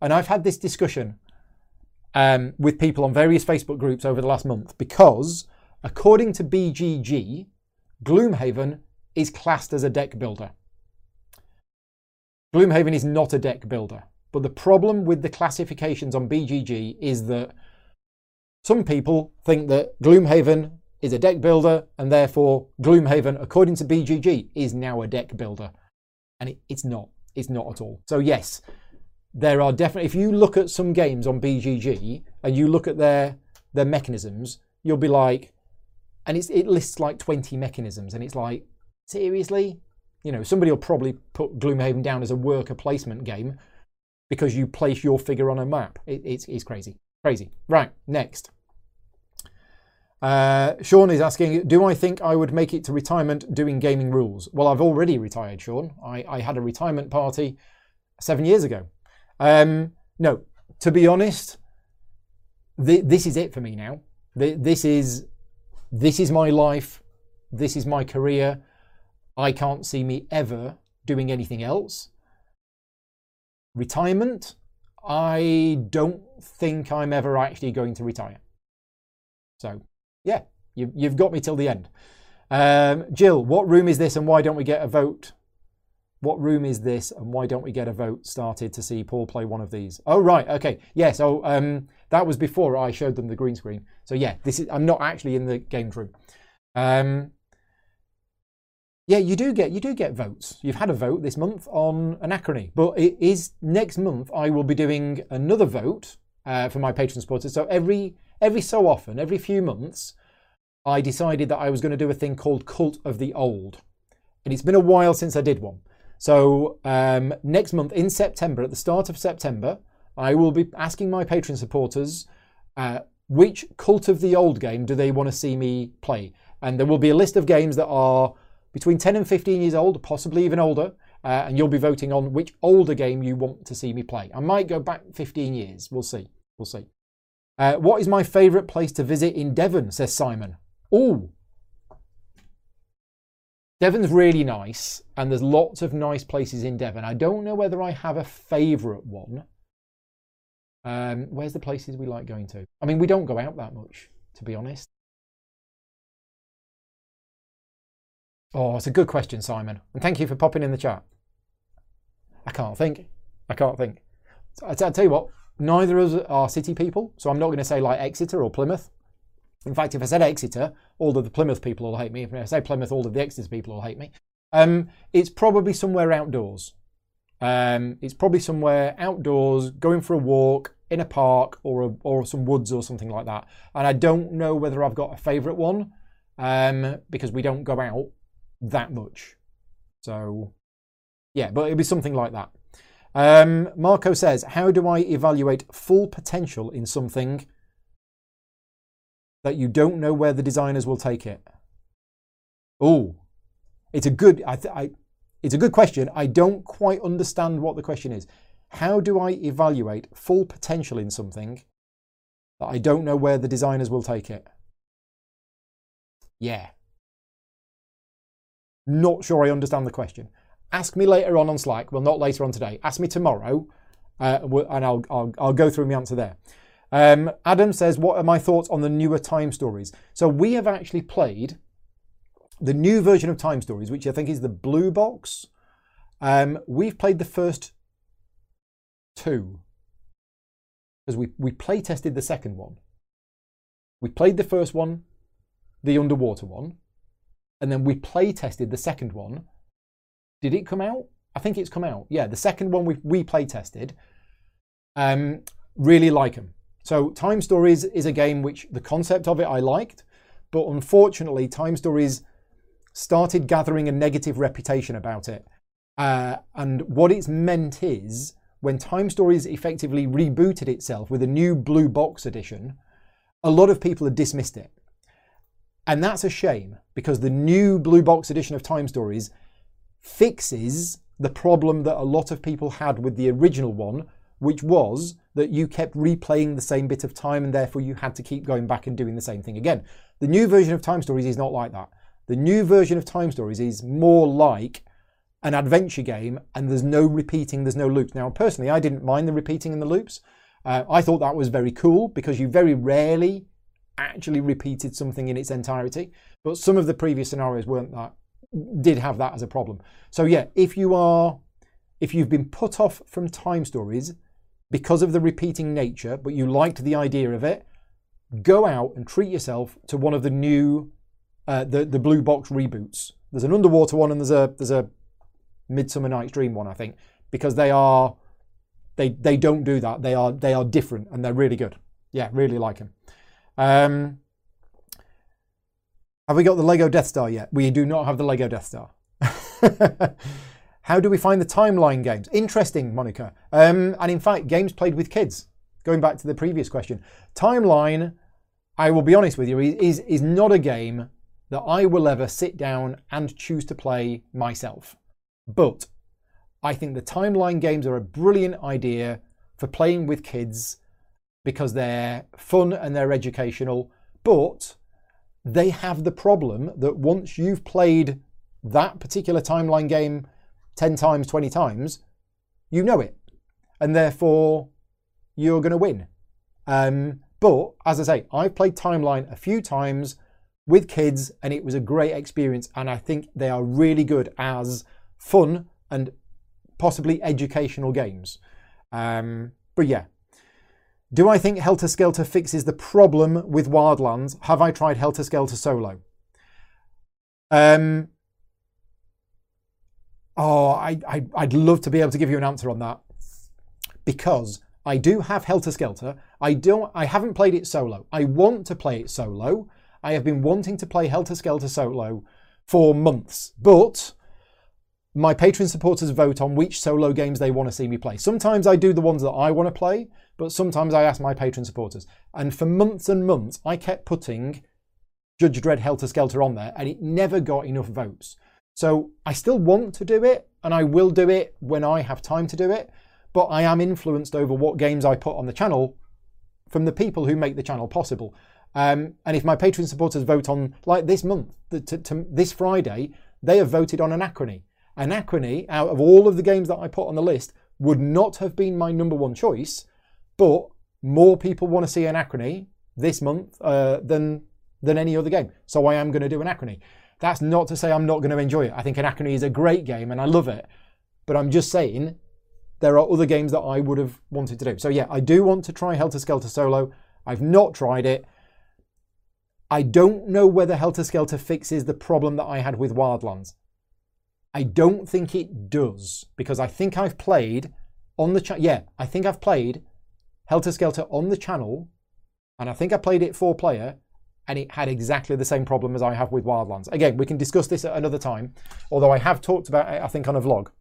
S1: and I've had this discussion um, with people on various Facebook groups over the last month because, according to BGG, Gloomhaven is classed as a deck builder. Gloomhaven is not a deck builder, but the problem with the classifications on BGG is that some people think that Gloomhaven is a deck builder, and therefore Gloomhaven, according to BGG, is now a deck builder. And it, it's not. It's not at all. So, yes, there are definitely, if you look at some games on BGG and you look at their, their mechanisms, you'll be like, and it's, it lists like 20 mechanisms, and it's like, seriously? You know, somebody will probably put Gloomhaven down as a worker placement game because you place your figure on a map. It, it's, it's crazy. Crazy. Right, next. Uh, Sean is asking, do I think I would make it to retirement doing gaming rules? Well, I've already retired, Sean. I, I had a retirement party seven years ago. Um, no, to be honest, th- this is it for me now. Th- this is this is my life. This is my career. I can't see me ever doing anything else. Retirement, I don't think I'm ever actually going to retire. So yeah, you, you've got me till the end. Um, Jill, what room is this and why don't we get a vote? What room is this and why don't we get a vote started to see Paul play one of these? Oh, right. Okay. Yeah. So um, that was before I showed them the green screen. So yeah, this is, I'm not actually in the games room. Um, yeah, you do get you do get votes. You've had a vote this month on Anachrony, but it is next month. I will be doing another vote uh, for my patron supporters. So every every so often, every few months, I decided that I was going to do a thing called Cult of the Old. And it's been a while since I did one. So um, next month in September, at the start of September, I will be asking my patron supporters uh, which Cult of the Old game do they want to see me play. And there will be a list of games that are between 10 and 15 years old, possibly even older. Uh, and you'll be voting on which older game you want to see me play. I might go back 15 years. We'll see. We'll see. Uh, what is my favourite place to visit in Devon? says Simon. Oh, Devon's really nice, and there's lots of nice places in Devon. I don't know whether I have a favourite one. Um, where's the places we like going to? I mean, we don't go out that much, to be honest. Oh, it's a good question, Simon. And thank you for popping in the chat. I can't think. I can't think. I tell you what, Neither of us are city people, so I'm not going to say like Exeter or Plymouth. In fact, if I said Exeter, all of the Plymouth people will hate me. If I say Plymouth, all of the Exeter people will hate me. Um, it's probably somewhere outdoors. Um, it's probably somewhere outdoors, going for a walk in a park or a, or some woods or something like that. And I don't know whether I've got a favourite one um, because we don't go out that much. So yeah, but it'd be something like that. Um, Marco says, How do I evaluate full potential in something that you don't know where the designers will take it? Oh, it's a good. I, I, it's a good question. I don't quite understand what the question is. How do I evaluate full potential in something that I don't know where the designers will take it? Yeah. Not sure I understand the question ask me later on on Slack. Well, not later on today. Ask me tomorrow, uh, and I'll, I'll, I'll go through my answer there. Um, Adam says, What are my thoughts on the newer time stories? So, we have actually played the new version of Time Stories, which I think is the blue box. Um, we've played the first two because we, we play tested the second one. We played the first one, the underwater one, and then we play tested the second one did it come out? I think it's come out. Yeah, the second one we we play tested. Um, really like them. So Time Stories is a game which the concept of it I liked, but unfortunately, Time Stories started gathering a negative reputation about it. Uh, and what it's meant is when Time Stories effectively rebooted itself with a new blue box edition, a lot of people had dismissed it. And that's a shame because the new blue box edition of Time Stories fixes the problem that a lot of people had with the original one, which was that you kept replaying the same bit of time and therefore you had to keep going back and doing the same thing again. The new version of Time Stories is not like that. The new version of Time Stories is more like an adventure game and there's no repeating, there's no loops. Now, personally, I didn't mind the repeating and the loops. Uh, I thought that was very cool because you very rarely actually repeated something in its entirety. But some of the previous scenarios weren't that, did have that as a problem. So yeah, if you are, if you've been put off from Time Stories because of the repeating nature, but you liked the idea of it, go out and treat yourself to one of the new, uh, the the blue box reboots. There's an underwater one and there's a there's a Midsummer Night's Dream one, I think, because they are they they don't do that. They are they are different and they're really good. Yeah, really like them. Um, have we got the Lego Death Star yet? We do not have the Lego Death Star. How do we find the timeline games? Interesting, Monica. Um, and in fact, games played with kids. Going back to the previous question, timeline. I will be honest with you, is is not a game that I will ever sit down and choose to play myself. But I think the timeline games are a brilliant idea for playing with kids because they're fun and they're educational, but they have the problem that once you've played that particular timeline game 10 times, 20 times, you know it. And therefore, you're going to win. Um, but as I say, I've played Timeline a few times with kids and it was a great experience. And I think they are really good as fun and possibly educational games. Um, but yeah. Do I think Helter Skelter fixes the problem with Wildlands? Have I tried Helter Skelter solo? Um, oh, I, I, I'd love to be able to give you an answer on that because I do have Helter Skelter. I don't. I haven't played it solo. I want to play it solo. I have been wanting to play Helter Skelter solo for months, but my patron supporters vote on which solo games they want to see me play. Sometimes I do the ones that I want to play, but sometimes I ask my patron supporters. And for months and months, I kept putting Judge Dredd Helter Skelter on there, and it never got enough votes. So I still want to do it, and I will do it when I have time to do it, but I am influenced over what games I put on the channel from the people who make the channel possible. Um, and if my Patreon supporters vote on, like this month, to, to, this Friday, they have voted on Anachrony. Anachrony, out of all of the games that I put on the list, would not have been my number one choice, but more people want to see Anachrony this month uh, than than any other game. So I am going to do Anachrony. That's not to say I'm not going to enjoy it. I think Anachrony is a great game and I love it. But I'm just saying there are other games that I would have wanted to do. So yeah, I do want to try Helter Skelter Solo. I've not tried it. I don't know whether Helter Skelter fixes the problem that I had with Wildlands. I don't think it does because I think I've played on the channel. Yeah, I think I've played Helter Skelter on the channel, and I think I played it four player, and it had exactly the same problem as I have with Wildlands. Again, we can discuss this at another time, although I have talked about it, I think, on a vlog.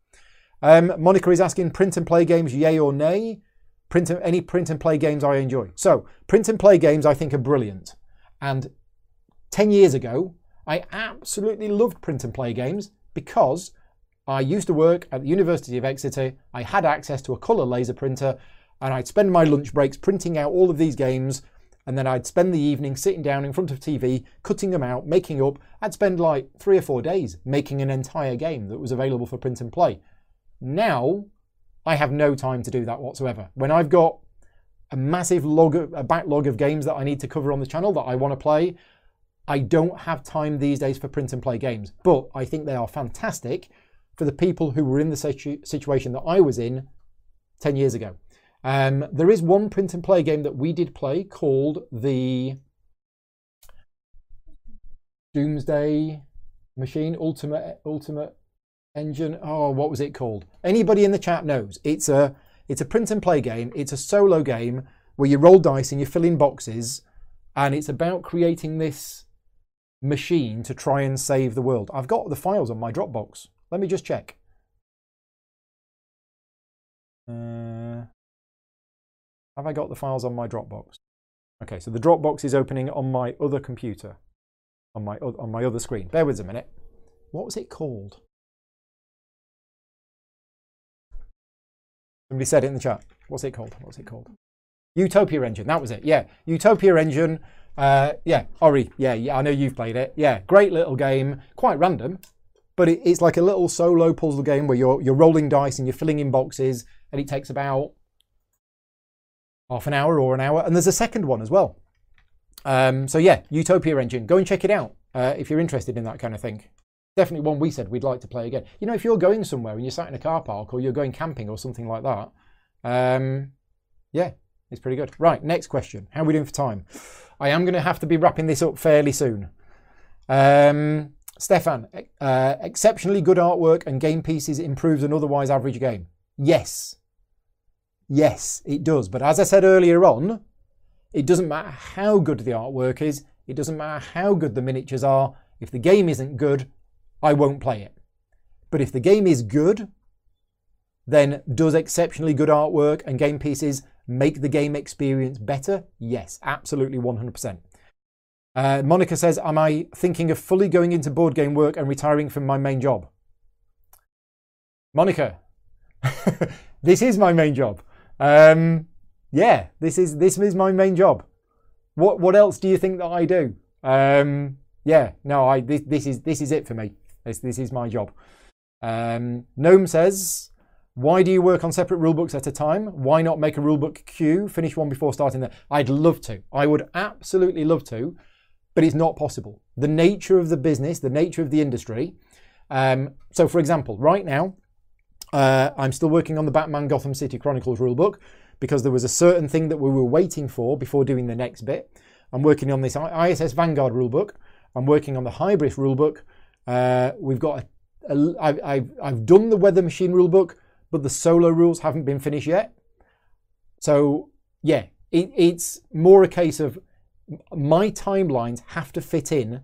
S1: Um, Monica is asking print and play games, yay or nay? Print and, any print and play games I enjoy. So, print and play games I think are brilliant. And 10 years ago, I absolutely loved print and play games because I used to work at the University of Exeter. I had access to a colour laser printer and I'd spend my lunch breaks printing out all of these games and then I'd spend the evening sitting down in front of TV, cutting them out, making up. I'd spend like three or four days making an entire game that was available for print and play. Now, I have no time to do that whatsoever. When I've got a massive log, a backlog of games that I need to cover on the channel that I want to play, I don't have time these days for print and play games, but I think they are fantastic for the people who were in the situ- situation that I was in 10 years ago. Um, there is one print and play game that we did play called the Doomsday Machine Ultimate Ultimate Engine. Oh, what was it called? Anybody in the chat knows. It's a it's a print and play game. It's a solo game where you roll dice and you fill in boxes, and it's about creating this machine to try and save the world. I've got the files on my Dropbox. Let me just check. Uh, have I got the files on my Dropbox? Okay, so the Dropbox is opening on my other computer, on my on my other screen. Bear with a minute. What was it called? Somebody said it in the chat. What's it called? What's it called? Utopia Engine. That was it. Yeah, Utopia Engine. Uh, yeah, Ori. Yeah, yeah, I know you've played it. Yeah, great little game. Quite random, but it, it's like a little solo puzzle game where you're you're rolling dice and you're filling in boxes, and it takes about half an hour or an hour. And there's a second one as well. Um, so yeah, Utopia Engine. Go and check it out uh, if you're interested in that kind of thing. Definitely one we said we'd like to play again. You know, if you're going somewhere and you're sat in a car park or you're going camping or something like that, um, yeah, it's pretty good. Right, next question. How are we doing for time? I am going to have to be wrapping this up fairly soon. Um, Stefan, uh, exceptionally good artwork and game pieces improves an otherwise average game. Yes. Yes, it does. But as I said earlier on, it doesn't matter how good the artwork is, it doesn't matter how good the miniatures are. If the game isn't good, I won't play it. But if the game is good, then does exceptionally good artwork and game pieces make the game experience better? Yes, absolutely 100%. Uh, Monica says, Am I thinking of fully going into board game work and retiring from my main job? Monica, this is my main job. Um, yeah, this is this is my main job. What what else do you think that I do? Um, yeah, no, I this, this is this is it for me. This this is my job. Um, Gnome says, why do you work on separate rulebooks at a time? Why not make a rulebook queue, finish one before starting that? I'd love to. I would absolutely love to, but it's not possible. The nature of the business, the nature of the industry. Um, so, for example, right now, uh, I'm still working on the Batman Gotham City Chronicles rulebook because there was a certain thing that we were waiting for before doing the next bit. I'm working on this ISS Vanguard rulebook. I'm working on the Hybris rulebook. Uh, we've got I've done the Weather Machine rulebook but the solo rules haven't been finished yet. So yeah, it, it's more a case of my timelines have to fit in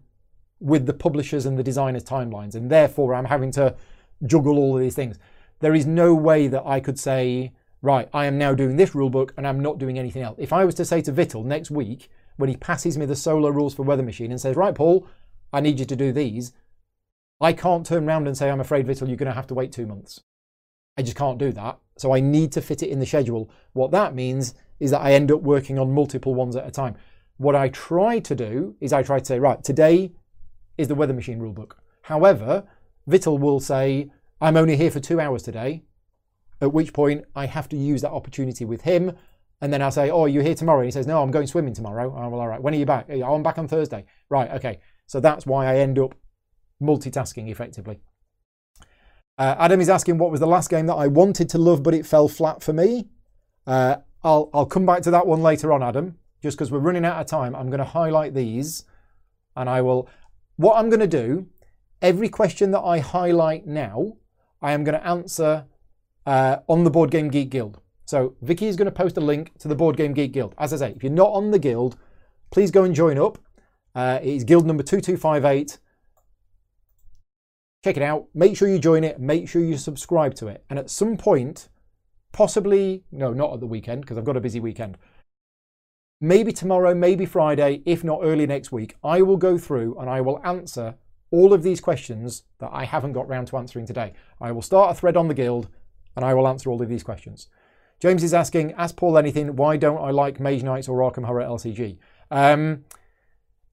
S1: with the publishers and the designers' timelines, and therefore I'm having to juggle all of these things. There is no way that I could say, right, I am now doing this rule book and I'm not doing anything else. If I was to say to Vital next week, when he passes me the solo rules for Weather Machine and says, right, Paul, I need you to do these, I can't turn around and say, I'm afraid, Vital, you're going to have to wait two months. I just can't do that. So I need to fit it in the schedule. What that means is that I end up working on multiple ones at a time. What I try to do is I try to say, right, today is the weather machine rulebook. However, Vital will say, I'm only here for two hours today, at which point I have to use that opportunity with him. And then I'll say, Oh, you're here tomorrow? And he says, No, I'm going swimming tomorrow. Oh, well, all right. When are you back? Oh, I'm back on Thursday. Right, okay. So that's why I end up multitasking effectively. Uh, Adam is asking what was the last game that I wanted to love but it fell flat for me. Uh, I'll I'll come back to that one later on, Adam. Just because we're running out of time, I'm going to highlight these, and I will. What I'm going to do, every question that I highlight now, I am going to answer uh, on the Board Game Geek Guild. So Vicky is going to post a link to the Board Game Geek Guild. As I say, if you're not on the guild, please go and join up. Uh, it is guild number 2258 check it out. Make sure you join it. Make sure you subscribe to it. And at some point, possibly, no, not at the weekend, because I've got a busy weekend. Maybe tomorrow, maybe Friday, if not early next week, I will go through and I will answer all of these questions that I haven't got round to answering today. I will start a thread on the guild and I will answer all of these questions. James is asking, ask Paul anything, why don't I like Mage Knights or Arkham Horror LCG? Um,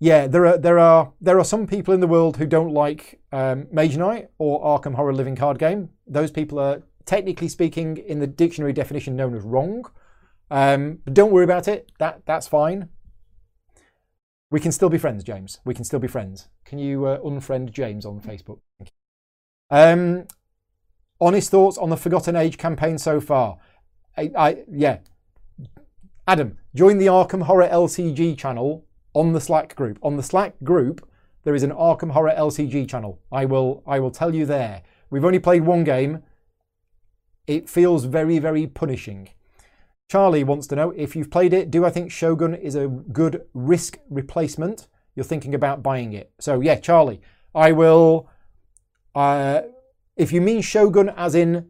S1: yeah, there are there are there are some people in the world who don't like um, Mage Knight or Arkham Horror Living Card Game. Those people are technically speaking in the dictionary definition known as wrong. Um, but don't worry about it. That that's fine. We can still be friends, James. We can still be friends. Can you uh, unfriend James on Facebook? Um, honest thoughts on the Forgotten Age campaign so far. I, I yeah. Adam, join the Arkham Horror LCG channel on the Slack group. On the Slack group, there is an Arkham Horror LCG channel. I will I will tell you there. We've only played one game. It feels very very punishing. Charlie wants to know if you've played it, do I think Shogun is a good risk replacement? You're thinking about buying it. So yeah, Charlie, I will uh, if you mean Shogun as in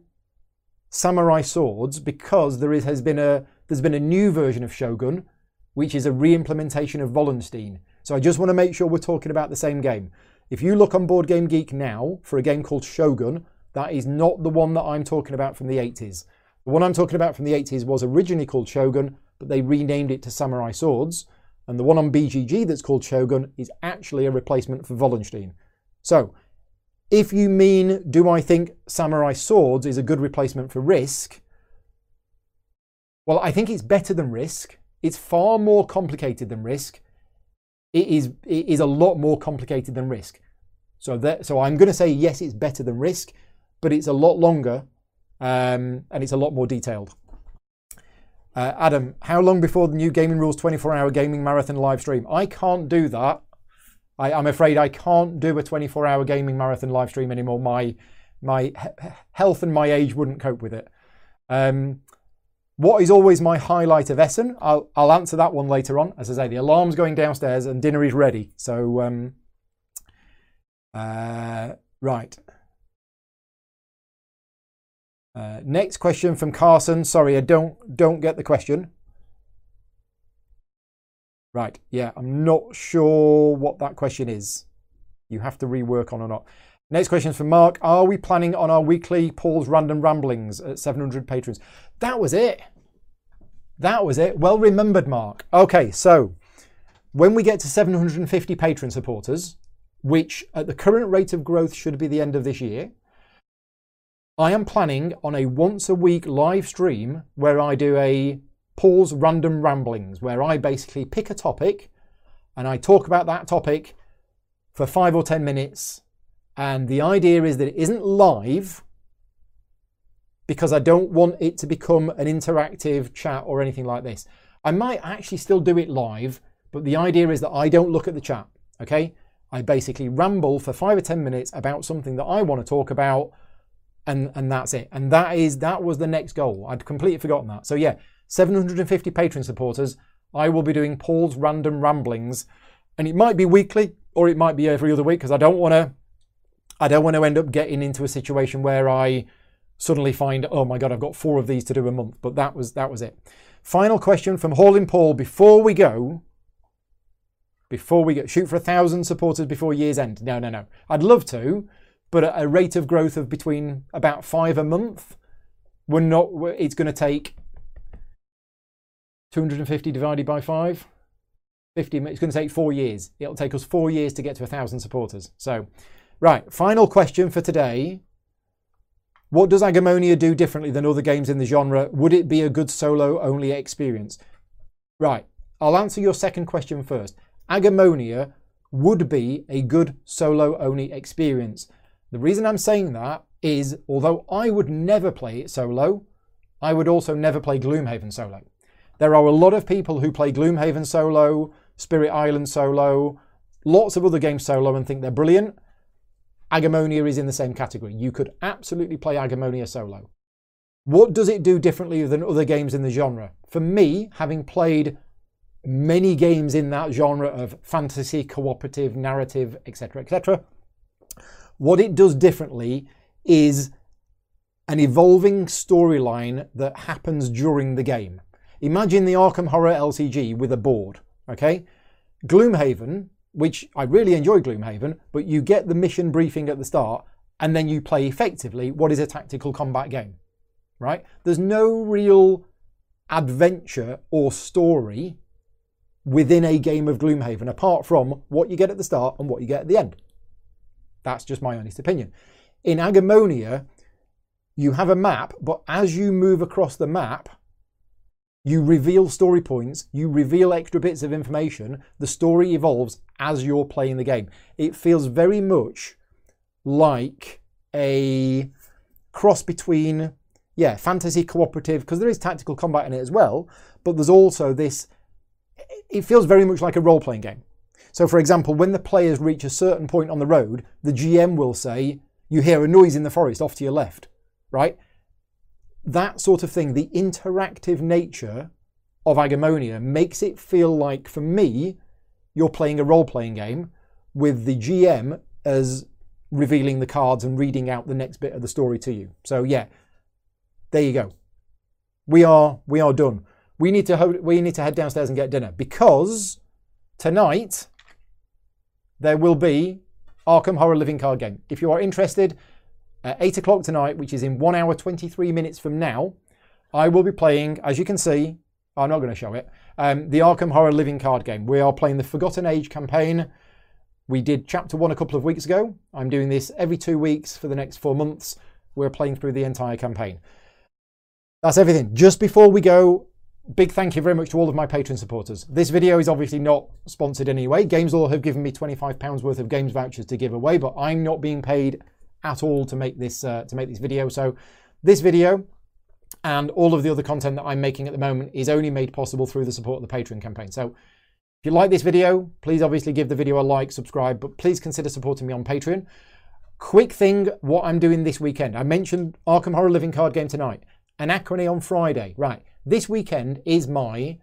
S1: samurai swords because there is, has been a there's been a new version of Shogun which is a re-implementation of Wallenstein. So I just want to make sure we're talking about the same game. If you look on Board Game Geek now for a game called Shogun, that is not the one that I'm talking about from the 80s. The one I'm talking about from the 80s was originally called Shogun, but they renamed it to Samurai Swords. And the one on BGG that's called Shogun is actually a replacement for Wallenstein. So, if you mean, do I think Samurai Swords is a good replacement for Risk? Well, I think it's better than Risk. It's far more complicated than Risk. It is, it is a lot more complicated than Risk. So, that, so I'm going to say yes, it's better than Risk, but it's a lot longer um, and it's a lot more detailed. Uh, Adam, how long before the new Gaming Rules 24 hour gaming marathon live stream? I can't do that. I, am afraid I can't do a 24 hour gaming marathon live stream anymore. My, my health and my age wouldn't cope with it. Um, what is always my highlight of Essen? I'll, I'll answer that one later on. As I say, the alarm's going downstairs and dinner is ready. So, um, uh, right. Uh, next question from Carson. Sorry, I don't don't get the question. Right, yeah, I'm not sure what that question is. You have to rework on or not. Next question is from Mark. Are we planning on our weekly Paul's Random Ramblings at 700 patrons? That was it. That was it. Well remembered, Mark. Okay, so when we get to 750 patron supporters, which at the current rate of growth should be the end of this year, I am planning on a once a week live stream where I do a Paul's Random Ramblings, where I basically pick a topic and I talk about that topic for five or 10 minutes. And the idea is that it isn't live because I don't want it to become an interactive chat or anything like this. I might actually still do it live, but the idea is that I don't look at the chat, okay? I basically ramble for five or 10 minutes about something that I want to talk about and and that's it. And that is that was the next goal. I'd completely forgotten that. So yeah, 750 patron supporters. I will be doing Paul's random ramblings, and it might be weekly or it might be every other week because I don't want to. I don't want to end up getting into a situation where I suddenly find, oh my god, I've got four of these to do a month. But that was that was it. Final question from Hauling Paul before we go. Before we go, shoot for a thousand supporters before year's end. No, no, no. I'd love to, but at a rate of growth of between about five a month, we're not. It's going to take 250 divided by five. 50. It's going to take four years. It'll take us four years to get to a thousand supporters. So, right. Final question for today. What does Agemonia do differently than other games in the genre? Would it be a good solo only experience? Right. I'll answer your second question first. Agemonia would be a good solo only experience. The reason I'm saying that is, although I would never play it solo, I would also never play Gloomhaven solo. There are a lot of people who play Gloomhaven solo, Spirit Island solo, lots of other games solo and think they're brilliant. Agemonia is in the same category. You could absolutely play Agemonia solo. What does it do differently than other games in the genre? For me, having played many games in that genre of fantasy, cooperative, narrative, etc., etc., what it does differently is an evolving storyline that happens during the game. Imagine the Arkham Horror LCG with a board, okay? Gloomhaven, which I really enjoy Gloomhaven, but you get the mission briefing at the start and then you play effectively what is a tactical combat game, right? There's no real adventure or story within a game of Gloomhaven apart from what you get at the start and what you get at the end. That's just my honest opinion. In Agemonia, you have a map, but as you move across the map, you reveal story points, you reveal extra bits of information. The story evolves as you're playing the game. It feels very much like a cross between, yeah, fantasy cooperative, because there is tactical combat in it as well, but there's also this, it feels very much like a role playing game. So, for example, when the players reach a certain point on the road, the GM will say, You hear a noise in the forest off to your left, right? That sort of thing, the interactive nature of Agemonia makes it feel like, for me, you're playing a role playing game with the GM as revealing the cards and reading out the next bit of the story to you. So, yeah, there you go. We are we are done. We need to we need to head downstairs and get dinner because tonight there will be Arkham Horror Living Card Game. If you are interested, at 8 o'clock tonight, which is in 1 hour 23 minutes from now, I will be playing, as you can see, I'm not going to show it, um, the Arkham Horror Living Card Game. We are playing the Forgotten Age campaign. We did chapter one a couple of weeks ago. I'm doing this every two weeks for the next four months. We're playing through the entire campaign. That's everything. Just before we go, big thank you very much to all of my Patreon supporters. This video is obviously not sponsored anyway. Games Lore have given me £25 worth of games vouchers to give away, but I'm not being paid at all to make this uh, to make this video. So this video and all of the other content that I'm making at the moment is only made possible through the support of the Patreon campaign. So if you like this video, please obviously give the video a like, subscribe, but please consider supporting me on Patreon. Quick thing, what I'm doing this weekend. I mentioned Arkham Horror Living Card Game tonight, Anachrony on Friday. Right, this weekend is my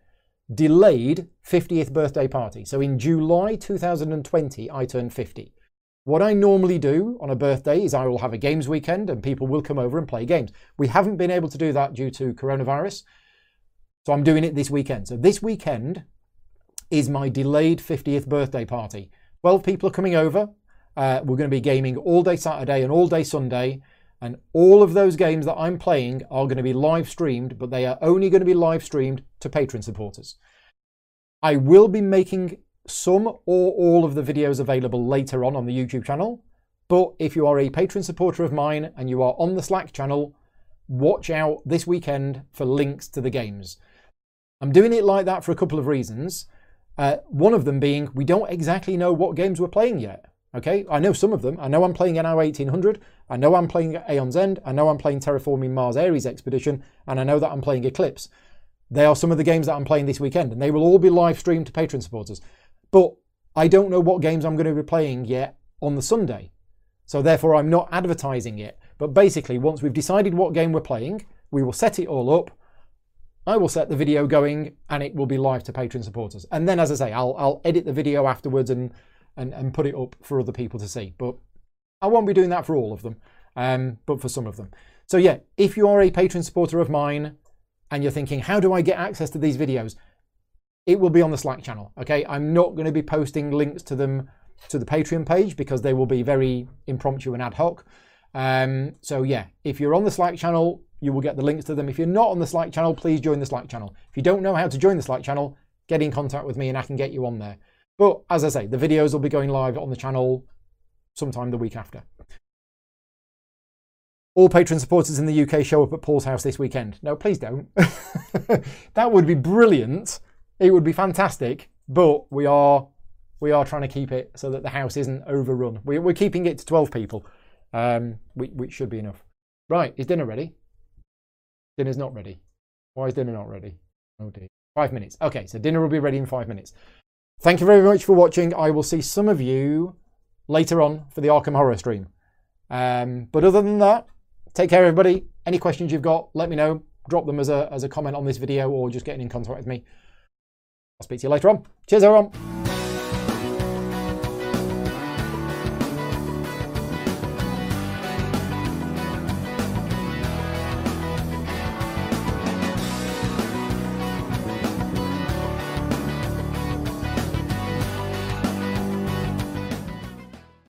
S1: delayed 50th birthday party. So in July 2020, I turned 50. What I normally do on a birthday is I will have a games weekend and people will come over and play games. We haven't been able to do that due to coronavirus. So I'm doing it this weekend. So this weekend is my delayed 50th birthday party. 12 people are coming over. Uh, we're going to be gaming all day Saturday and all day Sunday. And all of those games that I'm playing are going to be live streamed, but they are only going to be live streamed to Patreon supporters. I will be making some or all of the videos available later on on the YouTube channel. But if you are a Patreon supporter of mine and you are on the Slack channel, watch out this weekend for links to the games. I'm doing it like that for a couple of reasons. Uh, one of them being we don't exactly know what games we're playing yet. Okay, I know some of them. I know I'm playing Anno 1800. I know I'm playing Aeon's End. I know I'm playing Terraforming Mars Ares Expedition. And I know that I'm playing Eclipse. They are some of the games that I'm playing this weekend, and they will all be live streamed to Patreon supporters. But I don't know what games I'm going to be playing yet on the Sunday. So therefore, I'm not advertising it. But basically, once we've decided what game we're playing, we will set it all up. I will set the video going and it will be live to Patreon supporters. And then, as I say, I'll, I'll edit the video afterwards and, and, and put it up for other people to see. But I won't be doing that for all of them, um, but for some of them. So yeah, if you are a patron supporter of mine and you're thinking, how do I get access to these videos? it will be on the Slack channel. Okay, I'm not going to be posting links to them to the Patreon page because they will be very impromptu and ad hoc. Um, so yeah, if you're on the Slack channel, you will get the links to them. If you're not on the Slack channel, please join the Slack channel. If you don't know how to join the Slack channel, get in contact with me and I can get you on there. But as I say, the videos will be going live on the channel sometime the week after. All Patreon supporters in the UK show up at Paul's house this weekend. No, please don't. that would be brilliant it would be fantastic, but we are we are trying to keep it so that the house isn't overrun. We, are keeping it to 12 people, um, which should be enough. Right, is dinner ready? Dinner's not ready. Why is dinner not ready? Oh dear. Five minutes. Okay, so dinner will be ready in five minutes. Thank you very much for watching. I will see some of you later on for the Arkham Horror stream. Um, but other than that, take care, everybody. Any questions you've got, let me know. Drop them as a, as a comment on this video or just getting in contact with me. I'll speak to you later on. Cheers, everyone.